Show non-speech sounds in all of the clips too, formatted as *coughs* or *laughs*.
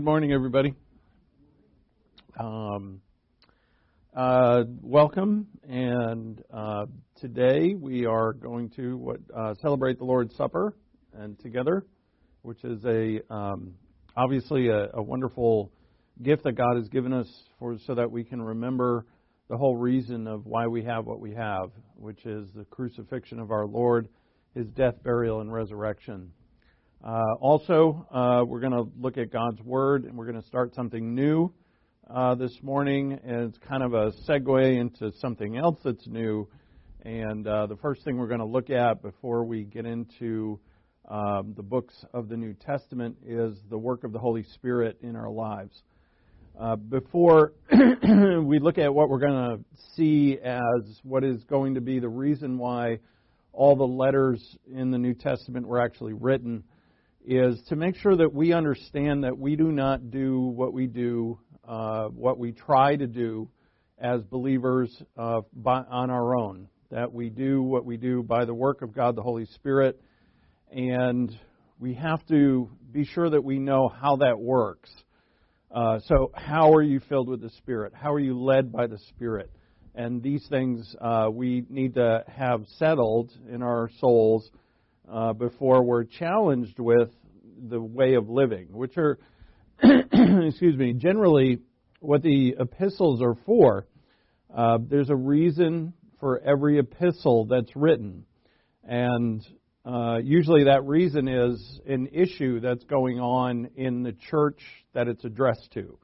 Good morning, everybody. Um, uh, welcome, and uh, today we are going to what, uh, celebrate the Lord's Supper and together, which is a um, obviously a, a, wonderful gift that God has given us for so that we can remember the whole reason of why we have what we have, which is the crucifixion of our Lord, His death, burial, and resurrection. Uh, also, uh, we're going to look at God's Word, and we're going to start something new uh, this morning. And it's kind of a segue into something else that's new. And uh, the first thing we're going to look at before we get into um, the books of the New Testament is the work of the Holy Spirit in our lives. Uh, before *clears throat* we look at what we're going to see as what is going to be the reason why all the letters in the New Testament were actually written, is to make sure that we understand that we do not do what we do, uh, what we try to do as believers uh, by, on our own. That we do what we do by the work of God the Holy Spirit, and we have to be sure that we know how that works. Uh, so, how are you filled with the Spirit? How are you led by the Spirit? And these things uh, we need to have settled in our souls uh, before we're challenged with the way of living, which are, *clears throat* excuse me, generally what the epistles are for. Uh, there's a reason for every epistle that's written. And uh, usually that reason is an issue that's going on in the church that it's addressed to.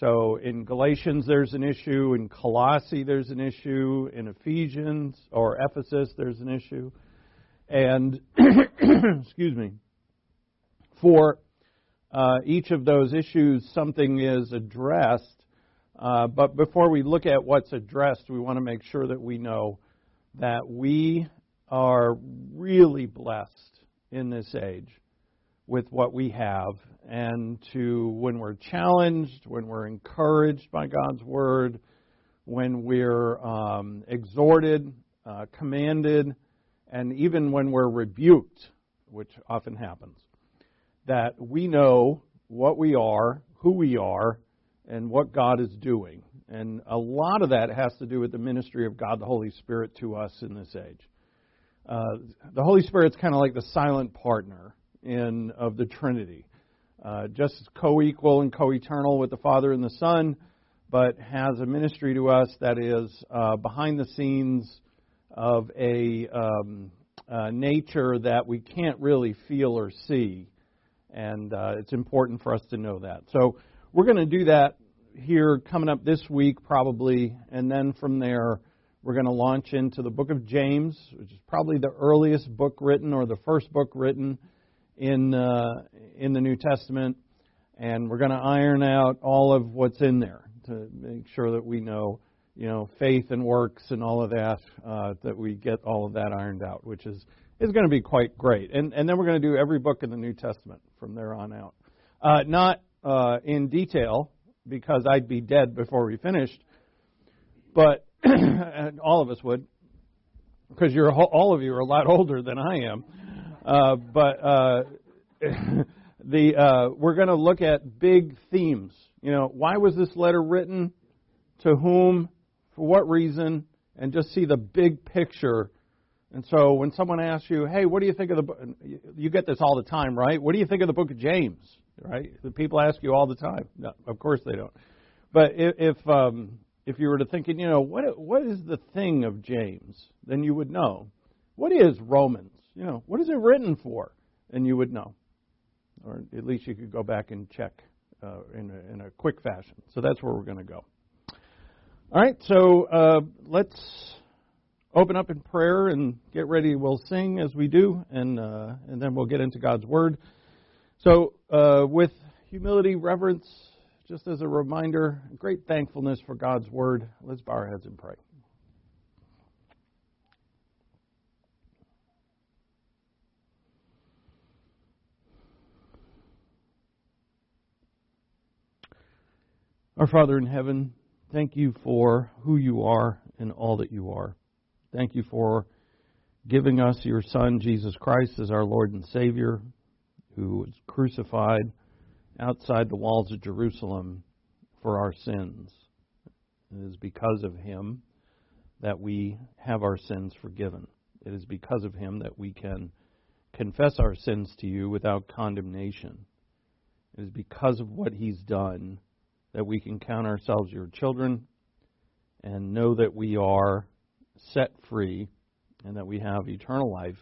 So in Galatians, there's an issue. In Colossae, there's an issue. In Ephesians or Ephesus, there's an issue. And, *coughs* excuse me, for uh, each of those issues, something is addressed. Uh, but before we look at what's addressed, we want to make sure that we know that we are really blessed in this age with what we have. And to when we're challenged, when we're encouraged by God's word, when we're um, exhorted, uh, commanded, and even when we're rebuked, which often happens, that we know what we are, who we are, and what God is doing. And a lot of that has to do with the ministry of God the Holy Spirit to us in this age. Uh, the Holy Spirit's kind of like the silent partner in of the Trinity, uh, just co-equal and co-eternal with the Father and the Son, but has a ministry to us that is uh, behind the scenes of a um, uh, nature that we can't really feel or see, and uh, it's important for us to know that. So we're going to do that here coming up this week, probably, and then from there we're going to launch into the book of James, which is probably the earliest book written or the first book written in uh, in the New Testament, and we're going to iron out all of what's in there to make sure that we know you know, faith and works and all of that, uh, that we get all of that ironed out, which is, is going to be quite great. And, and then we're going to do every book in the New Testament from there on out. Uh, not uh, in detail, because I'd be dead before we finished, but *clears throat* all of us would, because you're all of you are a lot older than I am. Uh, but uh, *laughs* the uh, we're going to look at big themes. You know, why was this letter written? To whom? For what reason, and just see the big picture. And so when someone asks you, hey, what do you think of the book? You get this all the time, right? What do you think of the book of James? Right? The people ask you all the time. No, of course they don't. But if, if, um, if you were to thinking, you know, what, what is the thing of James? Then you would know. What is Romans? You know, what is it written for? And you would know. Or at least you could go back and check uh, in, a, in a quick fashion. So that's where we're going to go. All right, so uh, let's open up in prayer and get ready. We'll sing as we do, and uh, and then we'll get into God's Word. So, uh, with humility, reverence, just as a reminder, great thankfulness for God's Word, let's bow our heads and pray. Our Father in heaven, Thank you for who you are and all that you are. Thank you for giving us your Son, Jesus Christ, as our Lord and Savior, who was crucified outside the walls of Jerusalem for our sins. It is because of him that we have our sins forgiven. It is because of him that we can confess our sins to you without condemnation. It is because of what he's done that we can count ourselves your children and know that we are set free and that we have eternal life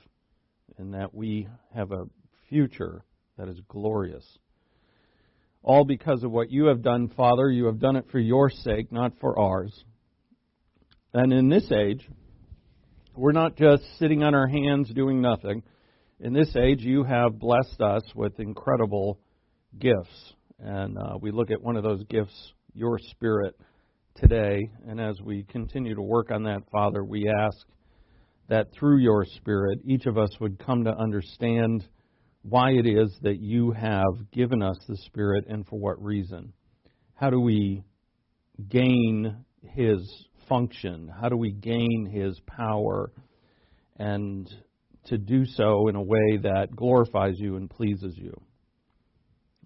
and that we have a future that is glorious. All because of what you have done, Father. You have done it for your sake, not for ours. And in this age, we're not just sitting on our hands doing nothing. In this age, you have blessed us with incredible gifts. And uh, we look at one of those gifts, your Spirit, today. And as we continue to work on that, Father, we ask that through your Spirit, each of us would come to understand why it is that you have given us the Spirit and for what reason. How do we gain His function? How do we gain His power? And to do so in a way that glorifies you and pleases you.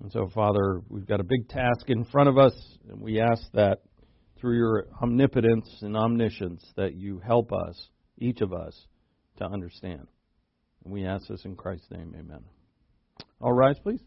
And so, Father, we've got a big task in front of us, and we ask that through your omnipotence and omniscience that you help us, each of us, to understand. And we ask this in Christ's name. Amen. All rise, please.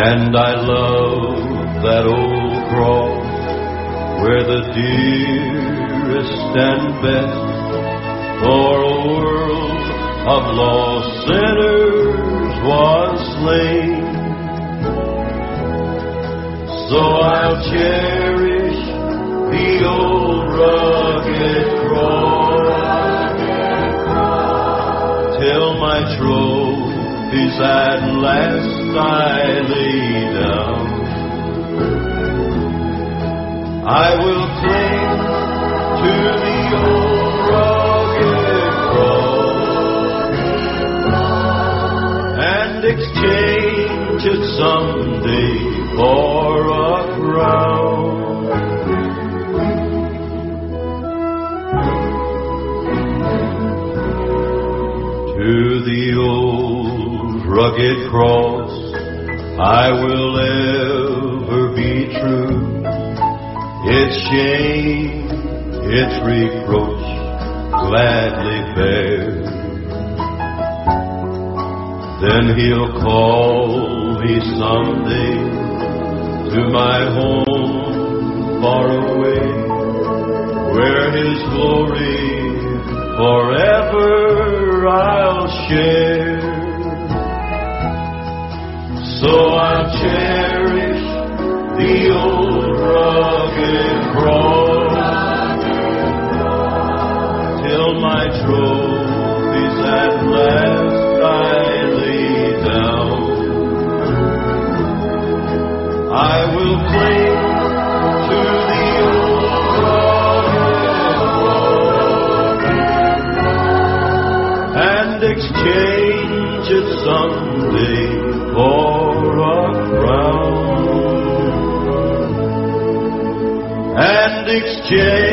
And I love that old cross where the dearest and best for a world of lost sinners was slain. So I'll cherish the old rugged cross till my trophies at last I lay down. I will cling to the old rugged cross and exchange it someday for a crown. To the old rugged cross I will ever be true. Its shame, its reproach gladly bear. Then he'll call me someday to my home far away, where his glory forever I'll share. I'll And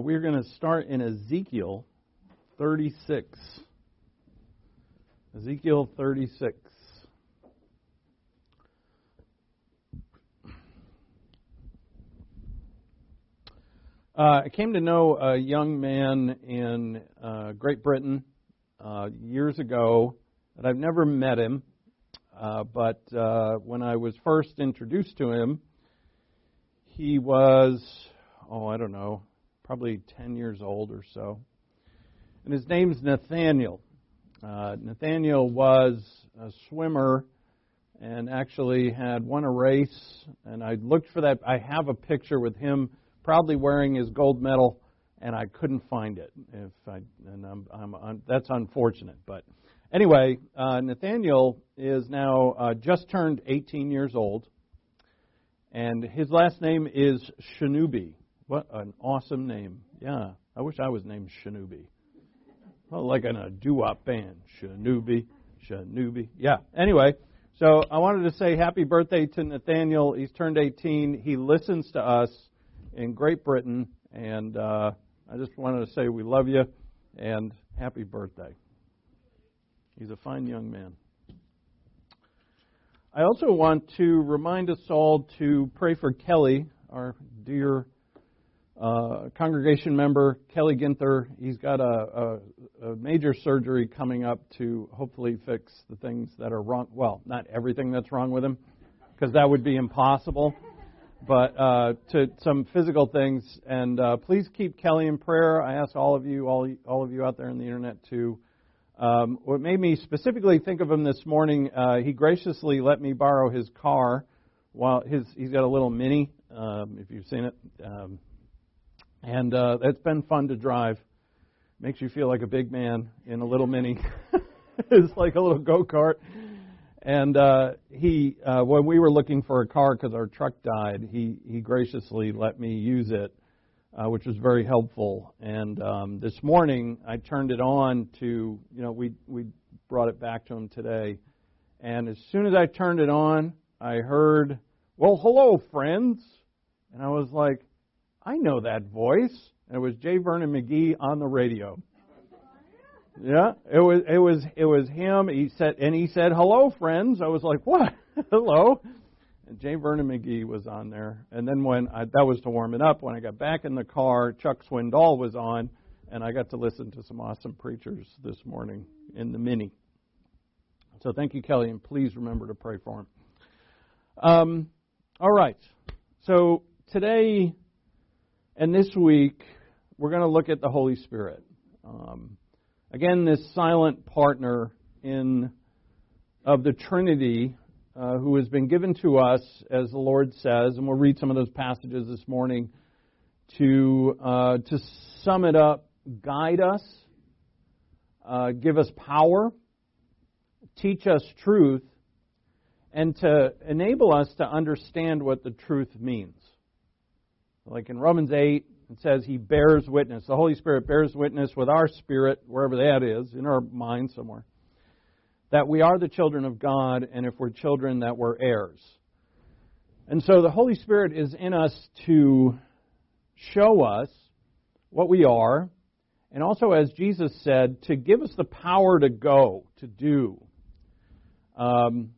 we're going to start in Ezekiel 36. Ezekiel 36. Uh, I came to know a young man in uh, Great Britain uh, years ago, and I've never met him. Uh, but uh, when I was first introduced to him, he was, oh, I don't know, probably 10 years old or so. And his name's Nathaniel. Uh, Nathaniel was a swimmer and actually had won a race. And I looked for that. I have a picture with him proudly wearing his gold medal, and I couldn't find it. If I, and I'm, I'm, I'm that's unfortunate. But anyway, uh, Nathaniel is now uh, just turned 18 years old, and his last name is Shanubi. What an awesome name! Yeah, I wish I was named Shanubi. Well, like in a doo-wop band, Shanubi, Shanubi. Yeah. Anyway, so I wanted to say happy birthday to Nathaniel. He's turned 18. He listens to us in Great Britain, and uh, I just wanted to say we love you and happy birthday. He's a fine young man. I also want to remind us all to pray for Kelly, our dear uh, congregation member, Kelly Ginther. He's got a, a, a major surgery coming up to hopefully fix the things that are wrong. Well, not everything that's wrong with him, because that would be impossible but uh, to some physical things. And uh, please keep Kelly in prayer. I ask all of you, all, all of you out there on the internet, to. Um, what made me specifically think of him this morning, uh, he graciously let me borrow his car. While his he's got a little mini, um, if you've seen it, um, and uh, it's been fun to drive. Makes you feel like a big man in a little mini. *laughs* it's like a little go kart. And uh, he, uh, when we were looking for a car because our truck died, he he graciously let me use it, uh, which was very helpful. And um, this morning I turned it on to, you know, we we brought it back to him today, and as soon as I turned it on, I heard, "Well, hello, friends," and I was like, "I know that voice." And it was J. Vernon McGee on the radio. Yeah, it was it was it was him. He said and he said, "Hello, friends." I was like, "What? *laughs* Hello?" And J. Vernon McGee was on there. And then when I, that was to warm it up, when I got back in the car, Chuck Swindoll was on, and I got to listen to some awesome preachers this morning in the mini. So thank you, Kelly, and please remember to pray for him. Um, all right. So today and this week, we're going to look at the Holy Spirit. Um, Again, this silent partner in of the Trinity uh, who has been given to us, as the Lord says, and we'll read some of those passages this morning to uh, to sum it up, guide us, uh, give us power, teach us truth, and to enable us to understand what the truth means. Like in Romans 8, it says he bears witness. The Holy Spirit bears witness with our spirit, wherever that is, in our mind somewhere, that we are the children of God, and if we're children, that we're heirs. And so the Holy Spirit is in us to show us what we are, and also, as Jesus said, to give us the power to go, to do. Um,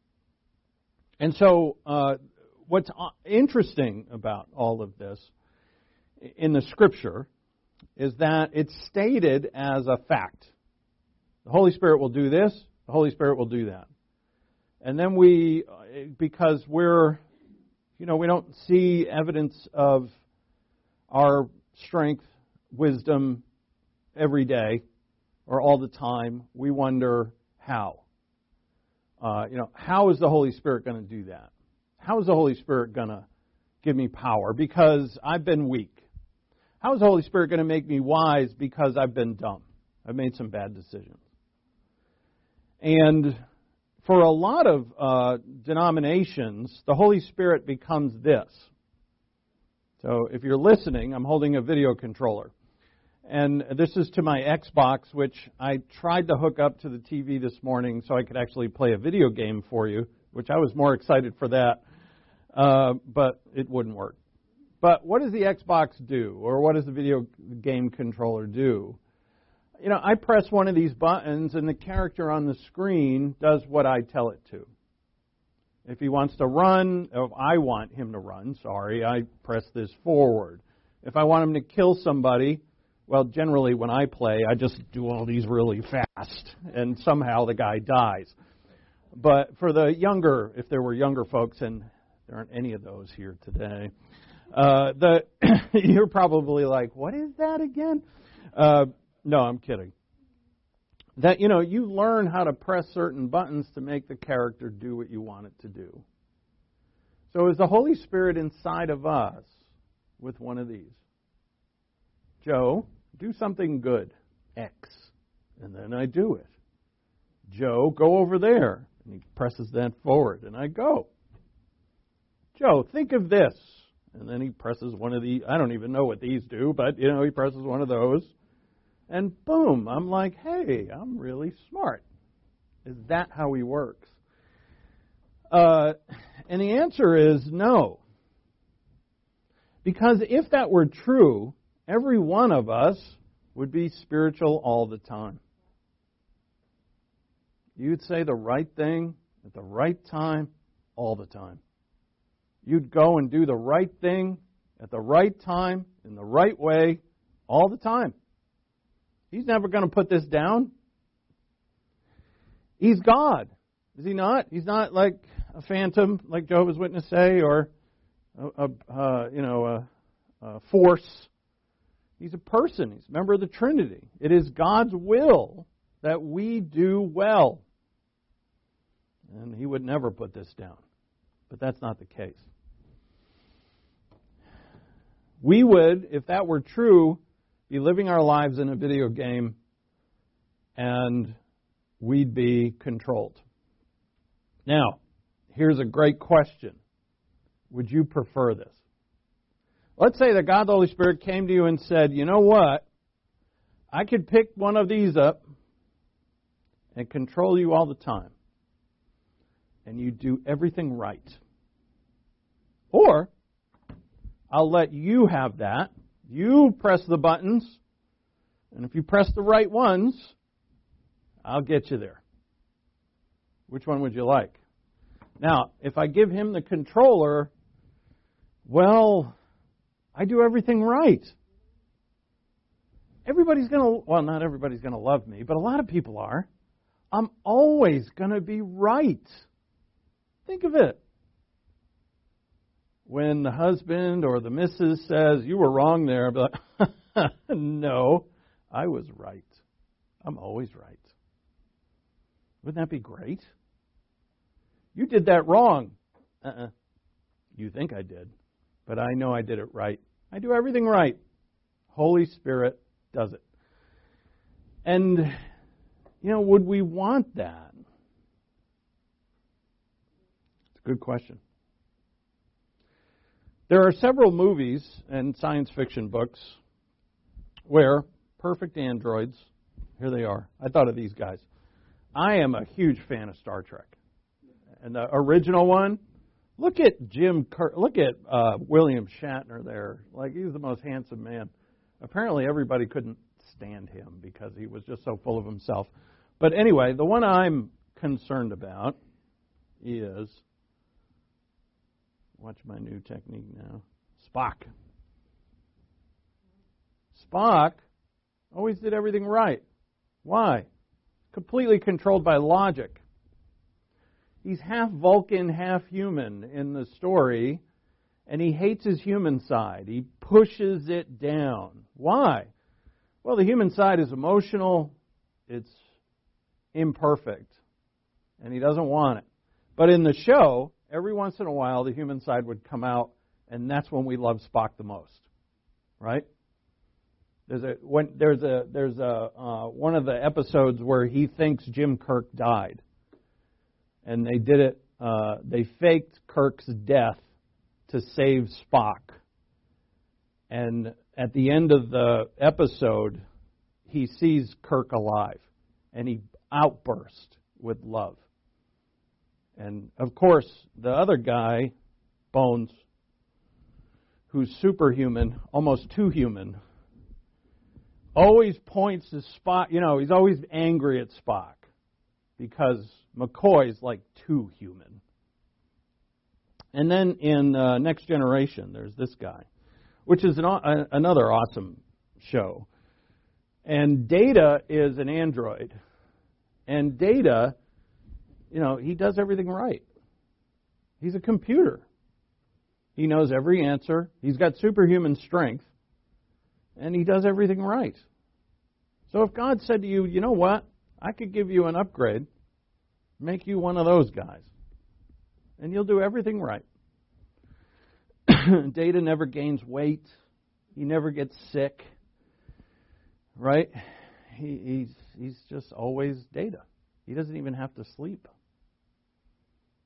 and so, uh, what's interesting about all of this in the scripture is that it's stated as a fact. The Holy Spirit will do this, the Holy Spirit will do that. And then we, because we're, you know, we don't see evidence of our strength, wisdom every day or all the time, we wonder how. Uh, you know, how is the Holy Spirit going to do that? How is the Holy Spirit going to give me power? Because I've been weak. How is the Holy Spirit going to make me wise because I've been dumb? I've made some bad decisions. And for a lot of uh, denominations, the Holy Spirit becomes this. So if you're listening, I'm holding a video controller. And this is to my Xbox, which I tried to hook up to the TV this morning so I could actually play a video game for you, which I was more excited for that, uh, but it wouldn't work. But what does the Xbox do, or what does the video game controller do? You know, I press one of these buttons, and the character on the screen does what I tell it to. If he wants to run, if I want him to run, sorry, I press this forward. If I want him to kill somebody, well, generally when I play, I just do all these really fast, and somehow the guy dies. But for the younger, if there were younger folks, and there aren't any of those here today, uh, the *coughs* you're probably like, "What is that again?" Uh, no, I'm kidding. That you know, you learn how to press certain buttons to make the character do what you want it to do. So is the Holy Spirit inside of us with one of these? Joe, do something good. X. And then I do it. Joe, go over there. And he presses that forward, and I go. Joe, think of this. And then he presses one of the, I don't even know what these do, but, you know, he presses one of those. And boom, I'm like, hey, I'm really smart. Is that how he works? Uh, and the answer is no. Because if that were true, every one of us would be spiritual all the time. You'd say the right thing at the right time all the time. You'd go and do the right thing at the right time in the right way all the time. He's never going to put this down. He's God, is he not? He's not like a phantom, like Jehovah's Witnesses say, or a, a uh, you know a, a force. He's a person. He's a member of the Trinity. It is God's will that we do well. And he would never put this down. But that's not the case. We would, if that were true, be living our lives in a video game and we'd be controlled. Now, here's a great question. Would you prefer this? Let's say that God the Holy Spirit came to you and said, you know what? I could pick one of these up and control you all the time. And you do everything right. Or, I'll let you have that. You press the buttons. And if you press the right ones, I'll get you there. Which one would you like? Now, if I give him the controller, well, I do everything right. Everybody's going to, well, not everybody's going to love me, but a lot of people are. I'm always going to be right. Think of it. When the husband or the missus says, You were wrong there, like, *laughs* No, I was right. I'm always right. Wouldn't that be great? You did that wrong. Uh-uh. You think I did, but I know I did it right. I do everything right. Holy Spirit does it. And, you know, would we want that? It's a good question. There are several movies and science fiction books where perfect androids, here they are. I thought of these guys. I am a huge fan of Star Trek. And the original one, look at Jim Kirk, look at uh, William Shatner there. Like he's the most handsome man. Apparently everybody couldn't stand him because he was just so full of himself. But anyway, the one I'm concerned about is watch my new technique now. Spock. Spock always did everything right. Why? Completely controlled by logic. He's half Vulcan, half human in the story, and he hates his human side. He pushes it down. Why? Well, the human side is emotional, it's imperfect, and he doesn't want it. But in the show, every once in a while, the human side would come out, and that's when we love Spock the most, right? There's a when there's a there's a uh, one of the episodes where he thinks Jim Kirk died, and they did it. Uh, they faked Kirk's death to save Spock, and at the end of the episode, he sees Kirk alive, and he outbursts with love. And of course, the other guy, Bones, who's superhuman, almost too human, always points to Spock. You know, he's always angry at Spock because McCoy's like too human. And then in uh, Next Generation, there's this guy, which is an, uh, another awesome show. And Data is an android. And Data, you know, he does everything right. He's a computer. He knows every answer. He's got superhuman strength. And he does everything right. So if God said to you, you know what? I could give you an upgrade, make you one of those guys, and you'll do everything right. *clears throat* Data never gains weight. He never gets sick. Right? He, he's, he's just always data. He doesn't even have to sleep.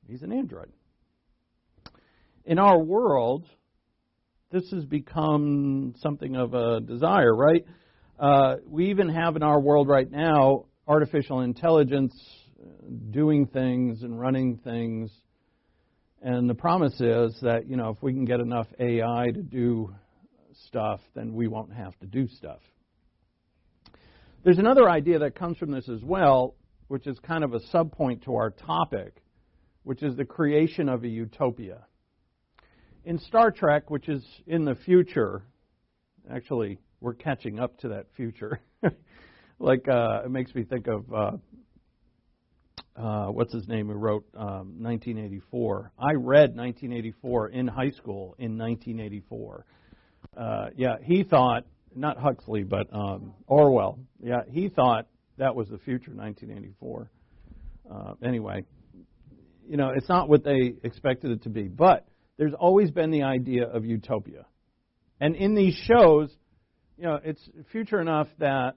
He's an android. In our world, this has become something of a desire, right? Uh, we even have in our world right now artificial intelligence doing things and running things. And the promise is that, you know, if we can get enough AI to do stuff, then we won't have to do stuff. There's another idea that comes from this as well, which is kind of a subpoint to our topic, which is the creation of a utopia. In Star Trek, which is in the future, actually, we're catching up to that future. *laughs* like, uh, it makes me think of uh, uh, what's his name who wrote um, 1984. I read 1984 in high school in 1984. Uh, yeah, he thought not Huxley, but um, Orwell. Yeah, he thought that was the future, 1984. Uh, anyway, you know, it's not what they expected it to be, but there's always been the idea of utopia, and in these shows, you know, it's future enough that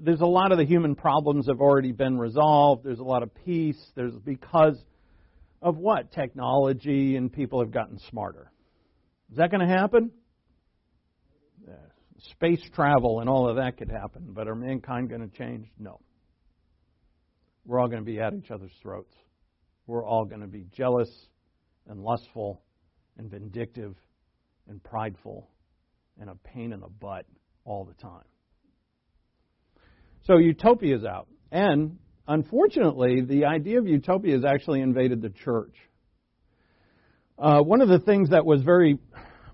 there's a lot of the human problems have already been resolved. There's a lot of peace. There's because of what technology and people have gotten smarter. Is that going to happen? space travel and all of that could happen, but are mankind going to change? No. We're all going to be at each other's throats. We're all going to be jealous and lustful and vindictive and prideful and a pain in the butt all the time. So utopia is out. And unfortunately, the idea of utopia has actually invaded the church. Uh, one of the things that was very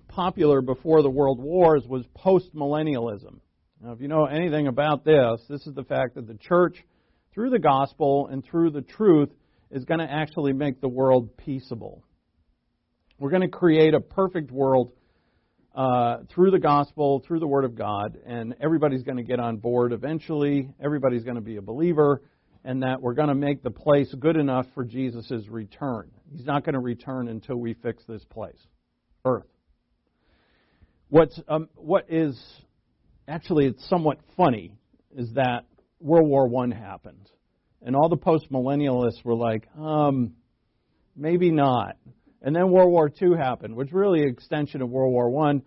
popular before the world wars was postmillennialism. Now, if you know anything about this, this is the fact that the church, through the gospel and through the truth, is going to actually make the world peaceable. We're going to create a perfect world uh, through the gospel, through the Word of God, and everybody's going to get on board eventually. Everybody's going to be a believer, and that we're going to make the place good enough for Jesus' return. He's not going to return until we fix this place, earth. What's um, what is actually it's somewhat funny is that World War One happened, and all the post millennialists were like, um, maybe not. And then World War II happened, which really an extension of World War One,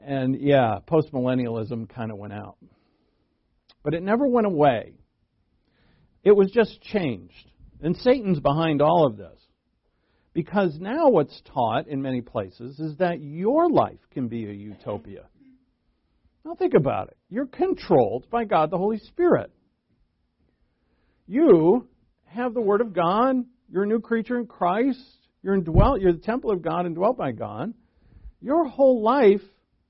and yeah, post millennialism kind of went out, but it never went away. It was just changed, and Satan's behind all of this. Because now what's taught in many places is that your life can be a utopia. Now think about it. You're controlled by God the Holy Spirit. You have the Word of God. You're a new creature in Christ. You're indwelt. You're the temple of God, indwelt by God. Your whole life,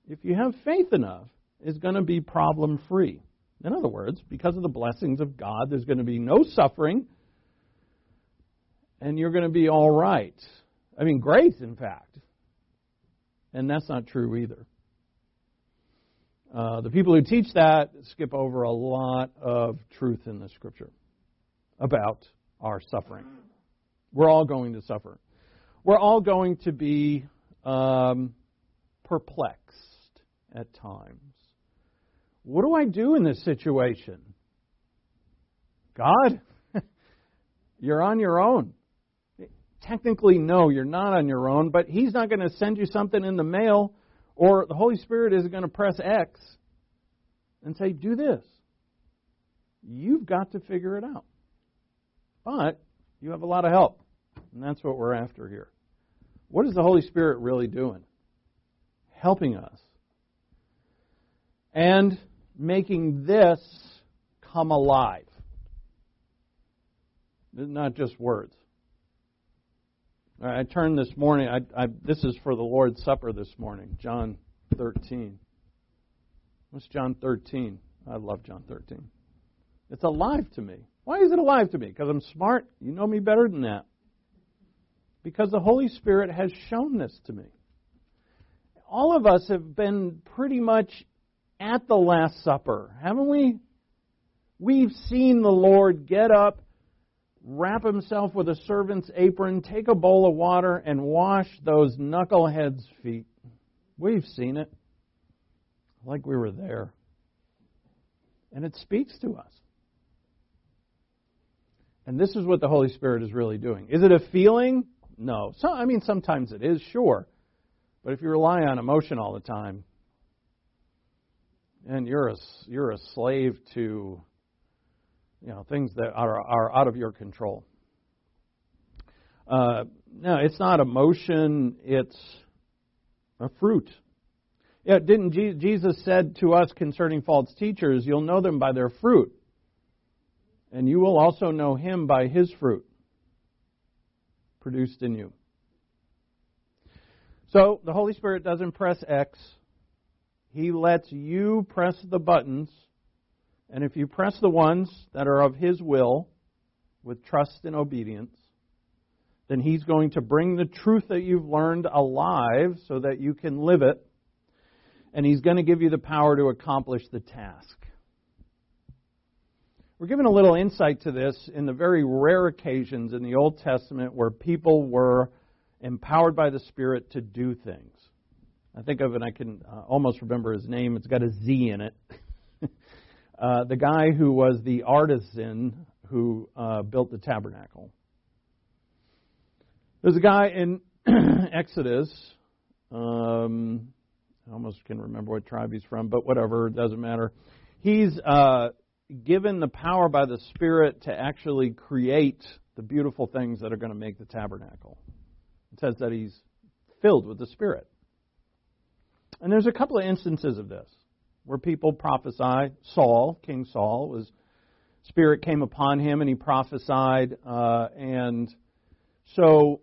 if you have faith enough, is going to be problem free. In other words, because of the blessings of God, there's going to be no suffering, and you're going to be all right. I mean, grace, in fact. And that's not true either. Uh, the people who teach that skip over a lot of truth in the scripture about our suffering. We're all going to suffer. We're all going to be um, perplexed at times. What do I do in this situation? God, *laughs* you're on your own technically, no, you're not on your own, but He's not going to send you something in the mail, or the Holy Spirit isn't going to press X and say, do this. You've got to figure it out. But you have a lot of help, and that's what we're after here. What is the Holy Spirit really doing? helping us, and making this come alive. Not just words. I turned this morning, I, I, this is for the Lord's Supper this morning, John 13. What's John 13? I love John 13. It's alive to me. Why is it alive to me? Because I'm smart? You know me better than that. Because the Holy Spirit has shown this to me. All of us have been pretty much at the Last Supper, haven't we? We've seen the Lord get up, wrap himself with a servant's apron, take a bowl of water, and wash those knuckleheads' feet. We've seen it. Like we were there. And it speaks to us. And this is what the Holy Spirit is really doing. Is it a feeling? No. So, I mean, sometimes it is, sure. But if you rely on emotion all the time, and you're a, you're a slave to you know things that are, are out of your control. Uh, no, it's not emotion, it's a fruit. Yeah, didn't Jesus said to us concerning false teachers, you'll know them by their fruit. And you will also know him by his fruit produced in you. So the Holy Spirit doesn't press X. He lets you press the buttons. And if you press the ones that are of His will with trust and obedience, then He's going to bring the truth that you've learned alive so that you can live it. And He's going to give you the power to accomplish the task. We're given a little insight to this in the very rare occasions in the Old Testament where people were empowered by the Spirit to do things. I think of it, I can uh, almost remember his name. It's got a Z in it. *laughs* uh, the guy who was the artisan who uh, built the tabernacle. There's a guy in *clears throat* Exodus. Um, I almost can remember what tribe he's from, but whatever, it doesn't matter. He's uh, given the power by the Spirit to actually create the beautiful things that are going to make the tabernacle. It says that he's filled with the Spirit. And there's a couple of instances of this where people prophesy. Saul, King Saul, was Spirit came upon him and he prophesied. Uh, and so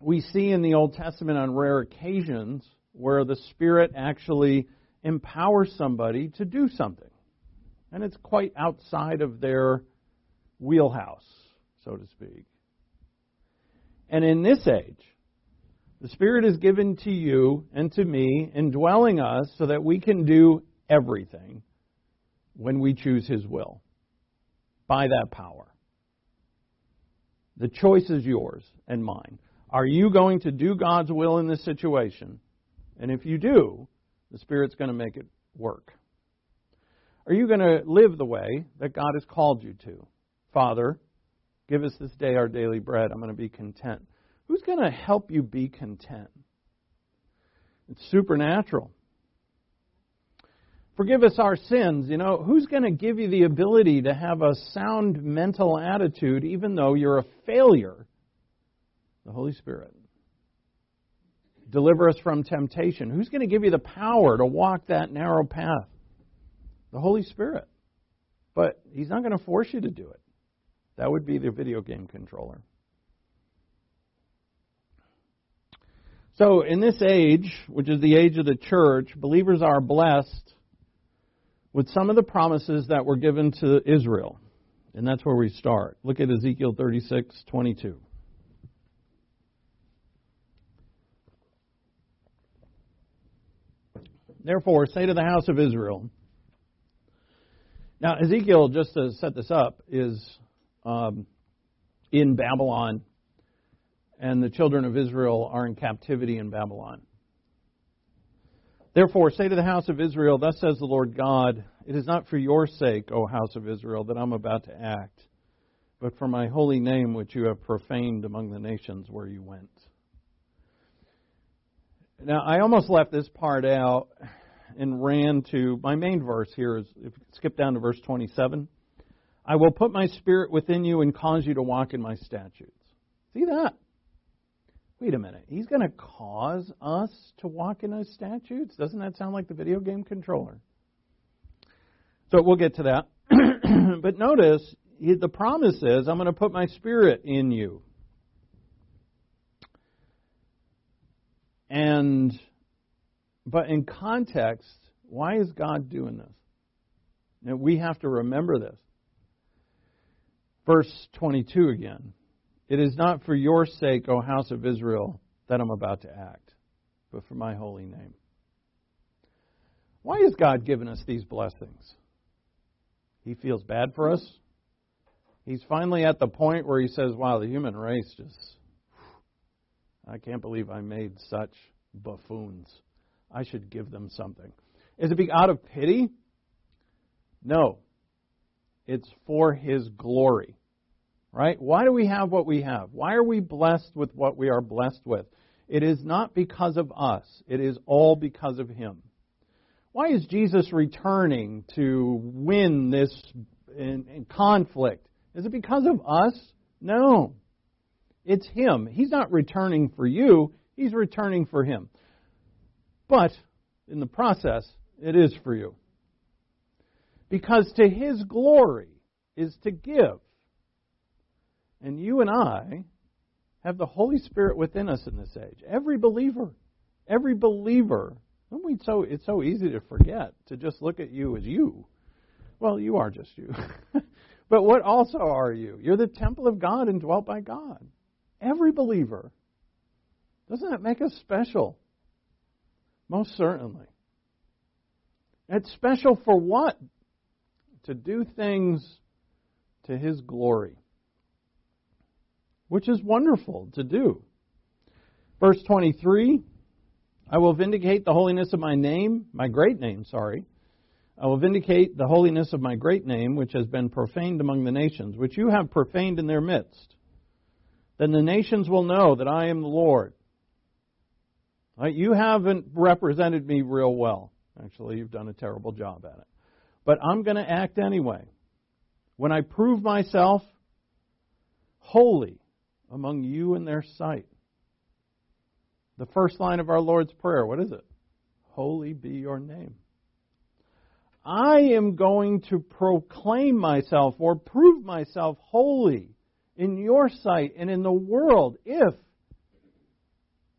we see in the Old Testament on rare occasions where the Spirit actually empowers somebody to do something. And it's quite outside of their wheelhouse, so to speak. And in this age, the Spirit is given to you and to me, indwelling us so that we can do everything when we choose His will by that power. The choice is yours and mine. Are you going to do God's will in this situation? And if you do, the Spirit's going to make it work. Are you going to live the way that God has called you to? Father, give us this day our daily bread. I'm going to be content. Who's going to help you be content? It's supernatural. Forgive us our sins. You know, who's going to give you the ability to have a sound mental attitude even though you're a failure? The Holy Spirit. Deliver us from temptation. Who's going to give you the power to walk that narrow path? The Holy Spirit. But He's not going to force you to do it. That would be the video game controller. So, in this age, which is the age of the church, believers are blessed with some of the promises that were given to Israel. And that's where we start. Look at Ezekiel 36 22. Therefore, say to the house of Israel. Now, Ezekiel, just to set this up, is um, in Babylon and the children of Israel are in captivity in Babylon. Therefore, say to the house of Israel, Thus says the Lord God, It is not for your sake, O house of Israel, that I'm about to act, but for my holy name which you have profaned among the nations where you went. Now, I almost left this part out and ran to my main verse here. Is if you skip down to verse 27. I will put my spirit within you and cause you to walk in my statutes. See that? wait a minute, he's going to cause us to walk in his statutes? Doesn't that sound like the video game controller? So we'll get to that. *clears throat* but notice, the promise is, I'm going to put my spirit in you. And, but in context, why is God doing this? Now, we have to remember this. Verse 22 again. It is not for your sake, O house of Israel, that I'm about to act, but for my holy name. Why has God given us these blessings? He feels bad for us. He's finally at the point where he says, Wow, the human race just, I can't believe I made such buffoons. I should give them something. Is it out of pity? No. It's for his glory. Right? Why do we have what we have? Why are we blessed with what we are blessed with? It is not because of us. It is all because of him. Why is Jesus returning to win this in, in conflict? Is it because of us? No. It's him. He's not returning for you, he's returning for him. But in the process, it is for you. Because to his glory is to give. And you and I have the Holy Spirit within us in this age. Every believer, every believer. We so it's so easy to forget to just look at you as you. Well, you are just you. *laughs* but what also are you? You're the temple of God and dwelt by God. Every believer. Doesn't that make us special? Most certainly. It's special for what? To do things to His glory which is wonderful to do. Verse 23 I will vindicate the holiness of my name, my great name, sorry. I will vindicate the holiness of my great name, which has been profaned among the nations, which you have profaned in their midst. Then the nations will know that I am the Lord. Right, you haven't represented me real well. Actually, you've done a terrible job at it. But I'm going to act anyway. When I prove myself holy, among you in their sight. The first line of our Lord's Prayer, what is it? Holy be your name. I am going to proclaim myself or prove myself holy in your sight and in the world if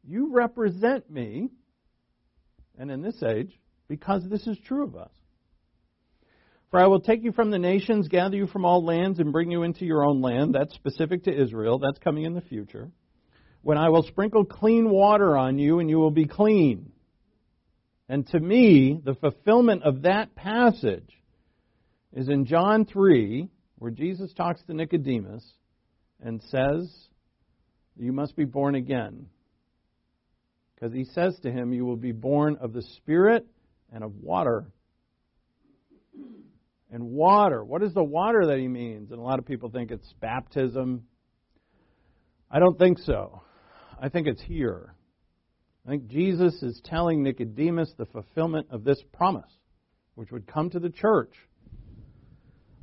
you represent me, and in this age, because this is true of us. For I will take you from the nations, gather you from all lands, and bring you into your own land. That's specific to Israel. That's coming in the future. When I will sprinkle clean water on you, and you will be clean. And to me, the fulfillment of that passage is in John 3, where Jesus talks to Nicodemus and says, You must be born again. Because he says to him, You will be born of the Spirit and of water and water. What is the water that he means? And a lot of people think it's baptism. I don't think so. I think it's here. I think Jesus is telling Nicodemus the fulfillment of this promise, which would come to the church.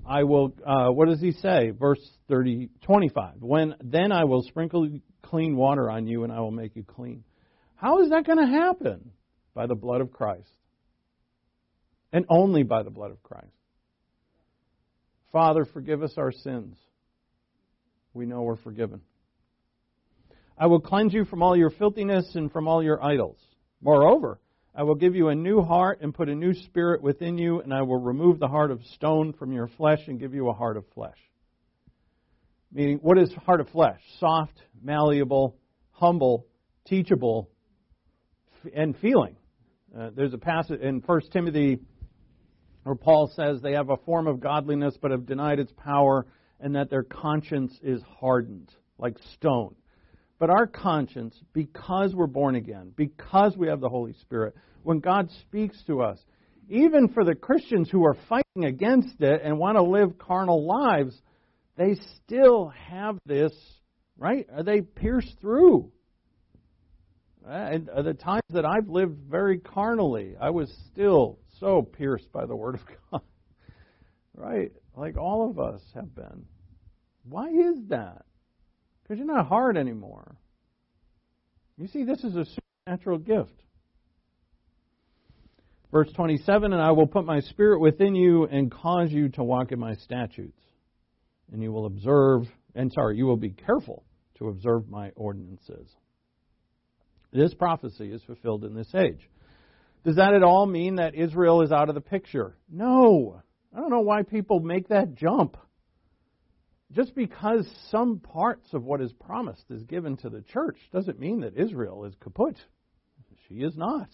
I will, uh, what does he say? Verse 30, 25. When, then I will sprinkle clean water on you and I will make you clean. How is that going to happen? By the blood of Christ. And only by the blood of Christ. Father, forgive us our sins. We know we're forgiven. I will cleanse you from all your filthiness and from all your idols. Moreover, I will give you a new heart and put a new spirit within you, and I will remove the heart of stone from your flesh and give you a heart of flesh. Meaning, what is heart of flesh? Soft, malleable, humble, teachable, and feeling. Uh, there's a passage in 1 Timothy where Paul says they have a form of godliness but have denied its power and that their conscience is hardened like stone. But our conscience, because we're born again, because we have the Holy Spirit, when God speaks to us, even for the Christians who are fighting against it and want to live carnal lives, they still have this, right? Are they pierced through? Uh, and uh, the times that I've lived very carnally, I was still so pierced by the Word of *laughs* God. right? Like all of us have been. Why is that? Because you're not hard anymore. You see, this is a supernatural gift. Verse 27 And I will put my spirit within you and cause you to walk in my statutes. And you will observe, and sorry, you will be careful to observe my ordinances. This prophecy is fulfilled in this age. Does that at all mean that Israel is out of the picture? No. I don't know why people make that jump. Just because some parts of what is promised is given to the church doesn't mean that Israel is kaput. She is not.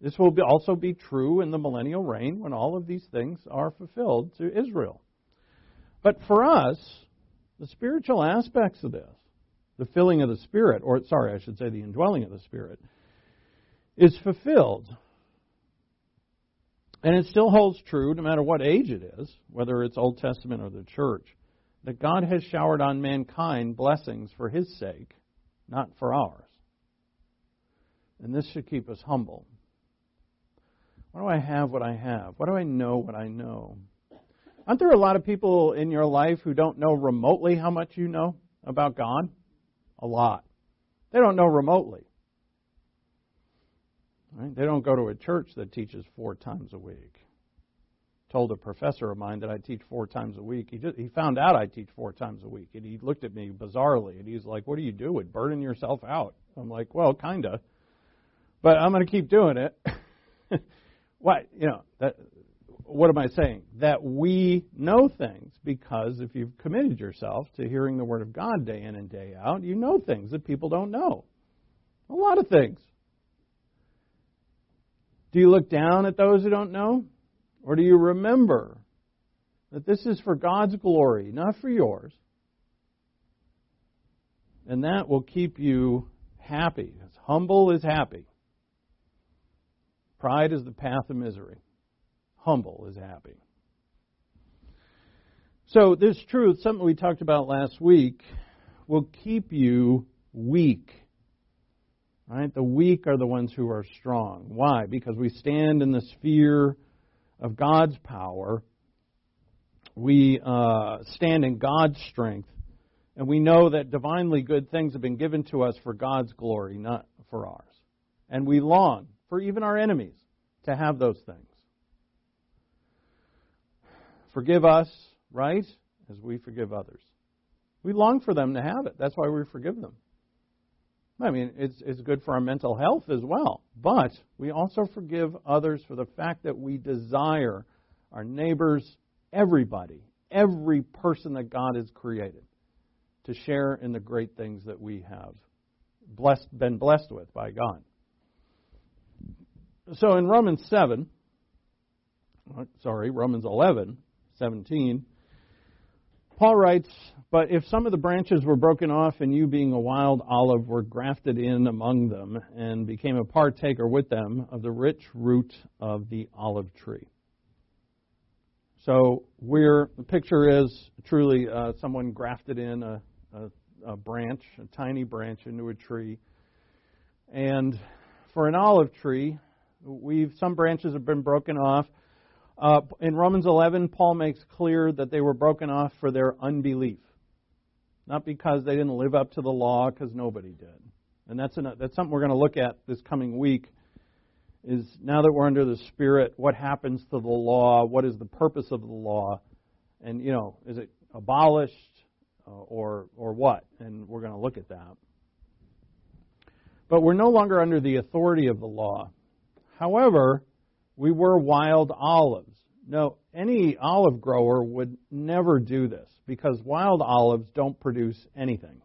This will be also be true in the millennial reign when all of these things are fulfilled to Israel. But for us, the spiritual aspects of this, the filling of the Spirit, or sorry, I should say the indwelling of the Spirit, is fulfilled. And it still holds true no matter what age it is, whether it's Old Testament or the church, that God has showered on mankind blessings for His sake, not for ours. And this should keep us humble. Why do I have what I have? Why do I know what I know? Aren't there a lot of people in your life who don't know remotely how much you know about God? A lot. They don't know remotely. Right? They don't go to a church that teaches four times a week. Told a professor of mine that I teach four times a week. He just, he found out I teach four times a week, and he looked at me bizarrely, and he's like, "What are you doing? Burning yourself out?" I'm like, "Well, kinda, but I'm going to keep doing it." *laughs* what you know? That, what am I saying? That we know things because if you've committed yourself to hearing the Word of God day in and day out, you know things that people don't know. A lot of things. Do you look down at those who don't know? Or do you remember that this is for God's glory, not for yours? And that will keep you happy. As humble is happy. Pride is the path of misery. Humble is happy. So, this truth, something we talked about last week, will keep you weak Right? The weak are the ones who are strong. Why? Because we stand in the sphere of God's power. We uh, stand in God's strength. And we know that divinely good things have been given to us for God's glory, not for ours. And we long for even our enemies to have those things. Forgive us, right? As we forgive others. We long for them to have it. That's why we forgive them. I mean, it's, it's good for our mental health as well. But we also forgive others for the fact that we desire our neighbors, everybody, every person that God has created, to share in the great things that we have blessed, been blessed with by God. So in Romans 7, sorry, Romans 11, 17, Paul writes, But if some of the branches were broken off, and you, being a wild olive, were grafted in among them, and became a partaker with them of the rich root of the olive tree. So, we're, the picture is truly uh, someone grafted in a, a, a branch, a tiny branch, into a tree. And for an olive tree, we've some branches have been broken off uh, in Romans 11, Paul makes clear that they were broken off for their unbelief, not because they didn't live up to the law, because nobody did. And that's, an, that's something we're going to look at this coming week. Is now that we're under the Spirit, what happens to the law? What is the purpose of the law? And you know, is it abolished uh, or or what? And we're going to look at that. But we're no longer under the authority of the law. However, we were wild olives. No, any olive grower would never do this because wild olives don't produce anything.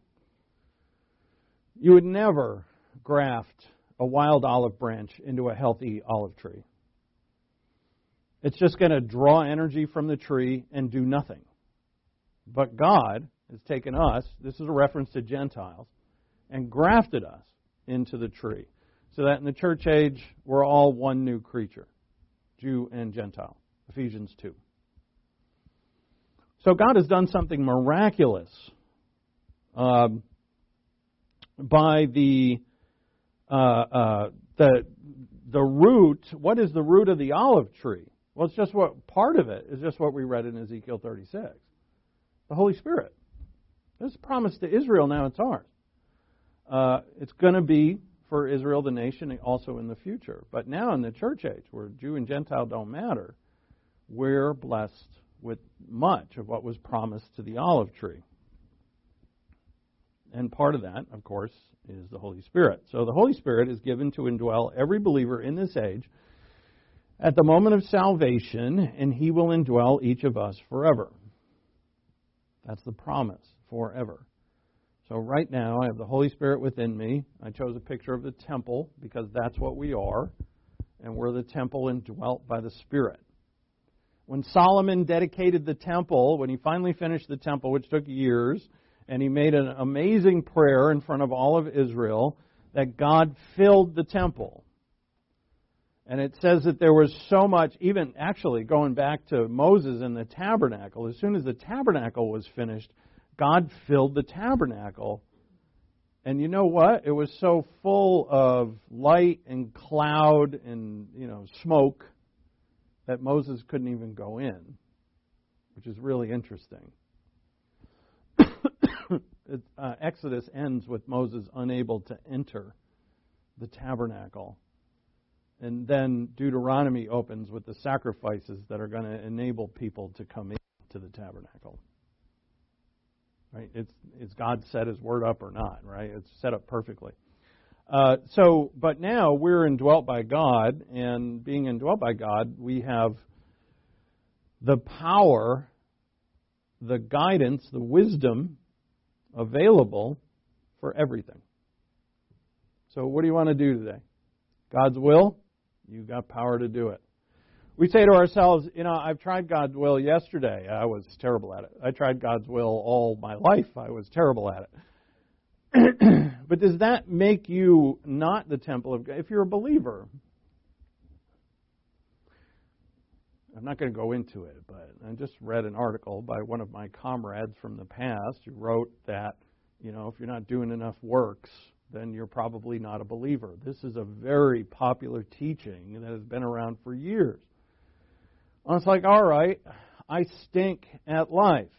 You would never graft a wild olive branch into a healthy olive tree. It's just going to draw energy from the tree and do nothing. But God has taken us, this is a reference to Gentiles, and grafted us into the tree. So that in the church age, we're all one new creature. Jew and Gentile. Ephesians 2. So God has done something miraculous um, by the uh, uh, the the root. What is the root of the olive tree? Well, it's just what part of it is just what we read in Ezekiel 36. The Holy Spirit. This is promised to Israel. Now it's ours. Uh, it's going to be for Israel, the nation, also in the future. But now in the church age, where Jew and Gentile don't matter, we're blessed with much of what was promised to the olive tree. And part of that, of course, is the Holy Spirit. So the Holy Spirit is given to indwell every believer in this age at the moment of salvation, and He will indwell each of us forever. That's the promise, forever. So right now, I have the Holy Spirit within me. I chose a picture of the temple because that's what we are, and we're the temple indwelt by the Spirit. When Solomon dedicated the temple, when he finally finished the temple, which took years, and he made an amazing prayer in front of all of Israel that God filled the temple. And it says that there was so much, even actually going back to Moses and the tabernacle, as soon as the tabernacle was finished, God filled the tabernacle. And you know what? It was so full of light and cloud and, you know, smoke that Moses couldn't even go in, which is really interesting. *coughs* uh, Exodus ends with Moses unable to enter the tabernacle. And then Deuteronomy opens with the sacrifices that are going to enable people to come into the tabernacle. Right? It's, it's God set his word up or not, right? It's set up perfectly. Uh, so, but now we're indwelt by God, and being indwelt by God, we have the power, the guidance, the wisdom available for everything. So, what do you want to do today? God's will? You've got power to do it. We say to ourselves, you know, I've tried God's will yesterday. I was terrible at it. I tried God's will all my life. I was terrible at it. *clears throat* but does that make you not the temple of God? If you're a believer, I'm not going to go into it, but I just read an article by one of my comrades from the past who wrote that, you know, if you're not doing enough works, then you're probably not a believer. This is a very popular teaching that has been around for years. And it's like, all right, I stink at life.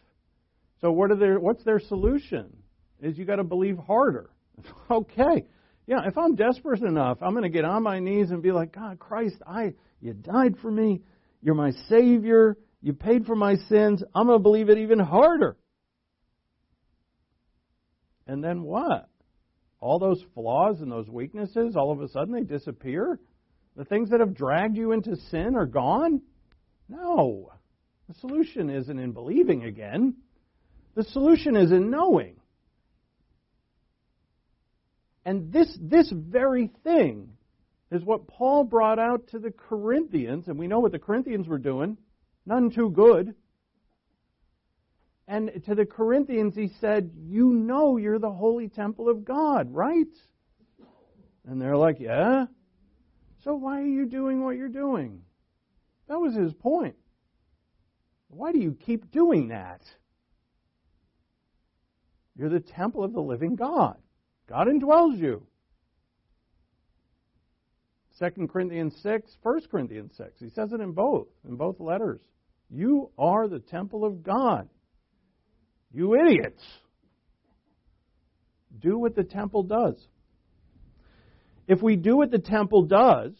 So what are their, what's their solution? Is you got to believe harder. *laughs* okay. Yeah, if I'm desperate enough, I'm going to get on my knees and be like, God, Christ, I you died for me. You're my savior. You paid for my sins. I'm going to believe it even harder. And then what? All those flaws and those weaknesses, all of a sudden they disappear? The things that have dragged you into sin are gone? No. The solution isn't in believing again. The solution is in knowing. And this, this very thing is what Paul brought out to the Corinthians, and we know what the Corinthians were doing. None too good. And to the Corinthians, he said, You know you're the holy temple of God, right? And they're like, Yeah? So why are you doing what you're doing? That was his point. Why do you keep doing that? You're the temple of the living God. God indwells you. 2 Corinthians 6, 1 Corinthians 6. He says it in both, in both letters. You are the temple of God. You idiots. Do what the temple does. If we do what the temple does,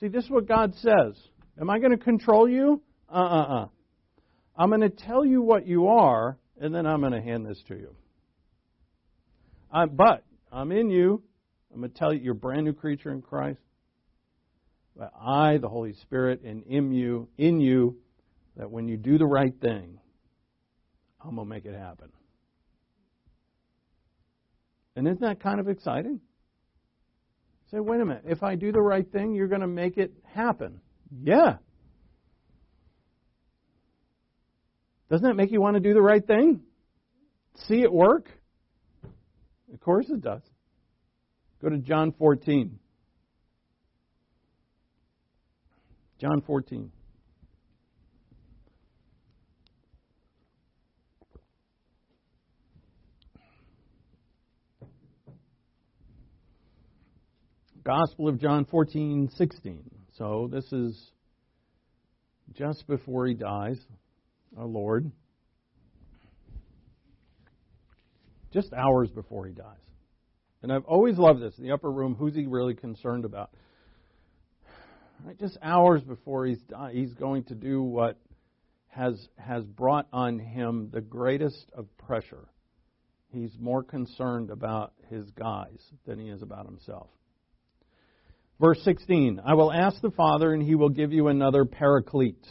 see, this is what God says. Am I going to control you? Uh uh uh. I'm going to tell you what you are, and then I'm going to hand this to you. but I'm in you. I'm going to tell you you're a brand new creature in Christ. But I, the Holy Spirit, and in you, in you, that when you do the right thing, I'm going to make it happen. And isn't that kind of exciting? Say, wait a minute. If I do the right thing, you're going to make it happen. Yeah. Doesn't that make you want to do the right thing? See it work? Of course it does. Go to John 14. John 14. Gospel of John 14, 16. So this is just before he dies, our Lord. Just hours before he dies. And I've always loved this. In the upper room, who's he really concerned about? Right, just hours before he's he's going to do what has has brought on him the greatest of pressure. He's more concerned about his guys than he is about himself. Verse 16, I will ask the Father, and he will give you another paraclete.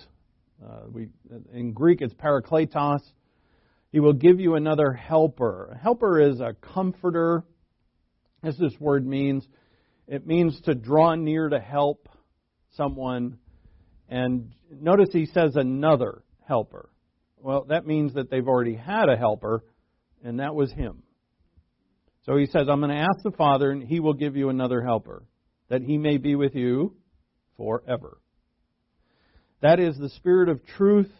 Uh, we, in Greek, it's parakletos. He will give you another helper. A helper is a comforter, as this word means. It means to draw near to help someone. And notice he says another helper. Well, that means that they've already had a helper, and that was him. So he says, I'm going to ask the Father, and he will give you another helper, that he may be with you forever. That is the Spirit of truth,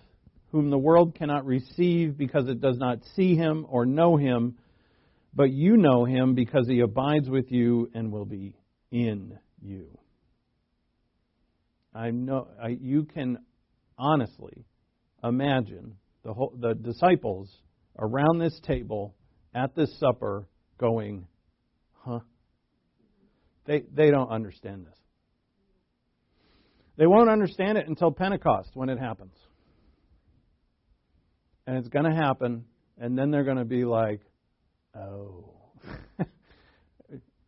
whom the world cannot receive because it does not see him or know him, but you know him because he abides with you and will be in you. I know I, you can honestly imagine the whole, the disciples around this table at this supper going, "Huh? They they don't understand this. They won't understand it until Pentecost when it happens. And it's going to happen and then they're going to be like, "Oh." *laughs*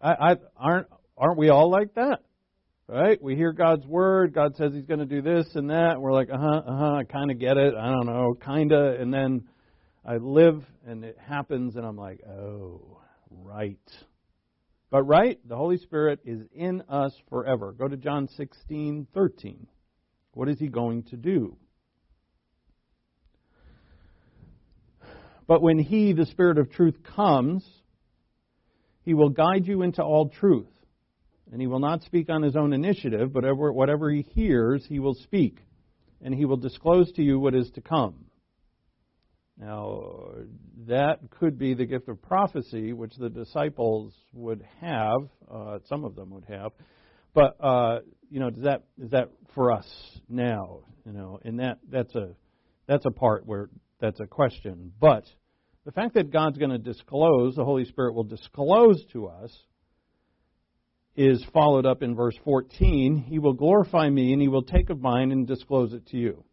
I, I aren't aren't we all like that? Right? We hear God's word. God says He's going to do this and that. And we're like, uh huh, uh huh. I kind of get it. I don't know, kind of. And then I live and it happens, and I'm like, oh, right. But right, the Holy Spirit is in us forever. Go to John 16, 13. What is He going to do? But when He, the Spirit of truth, comes, He will guide you into all truth. And He will not speak on His own initiative, but whatever He hears, He will speak. And He will disclose to you what is to come. Now, that could be the gift of prophecy, which the disciples would have. Uh, some of them would have, but uh, you know, is that is that for us now? You know, and that that's a that's a part where that's a question. But the fact that God's going to disclose, the Holy Spirit will disclose to us, is followed up in verse 14. He will glorify me, and he will take of mine and disclose it to you.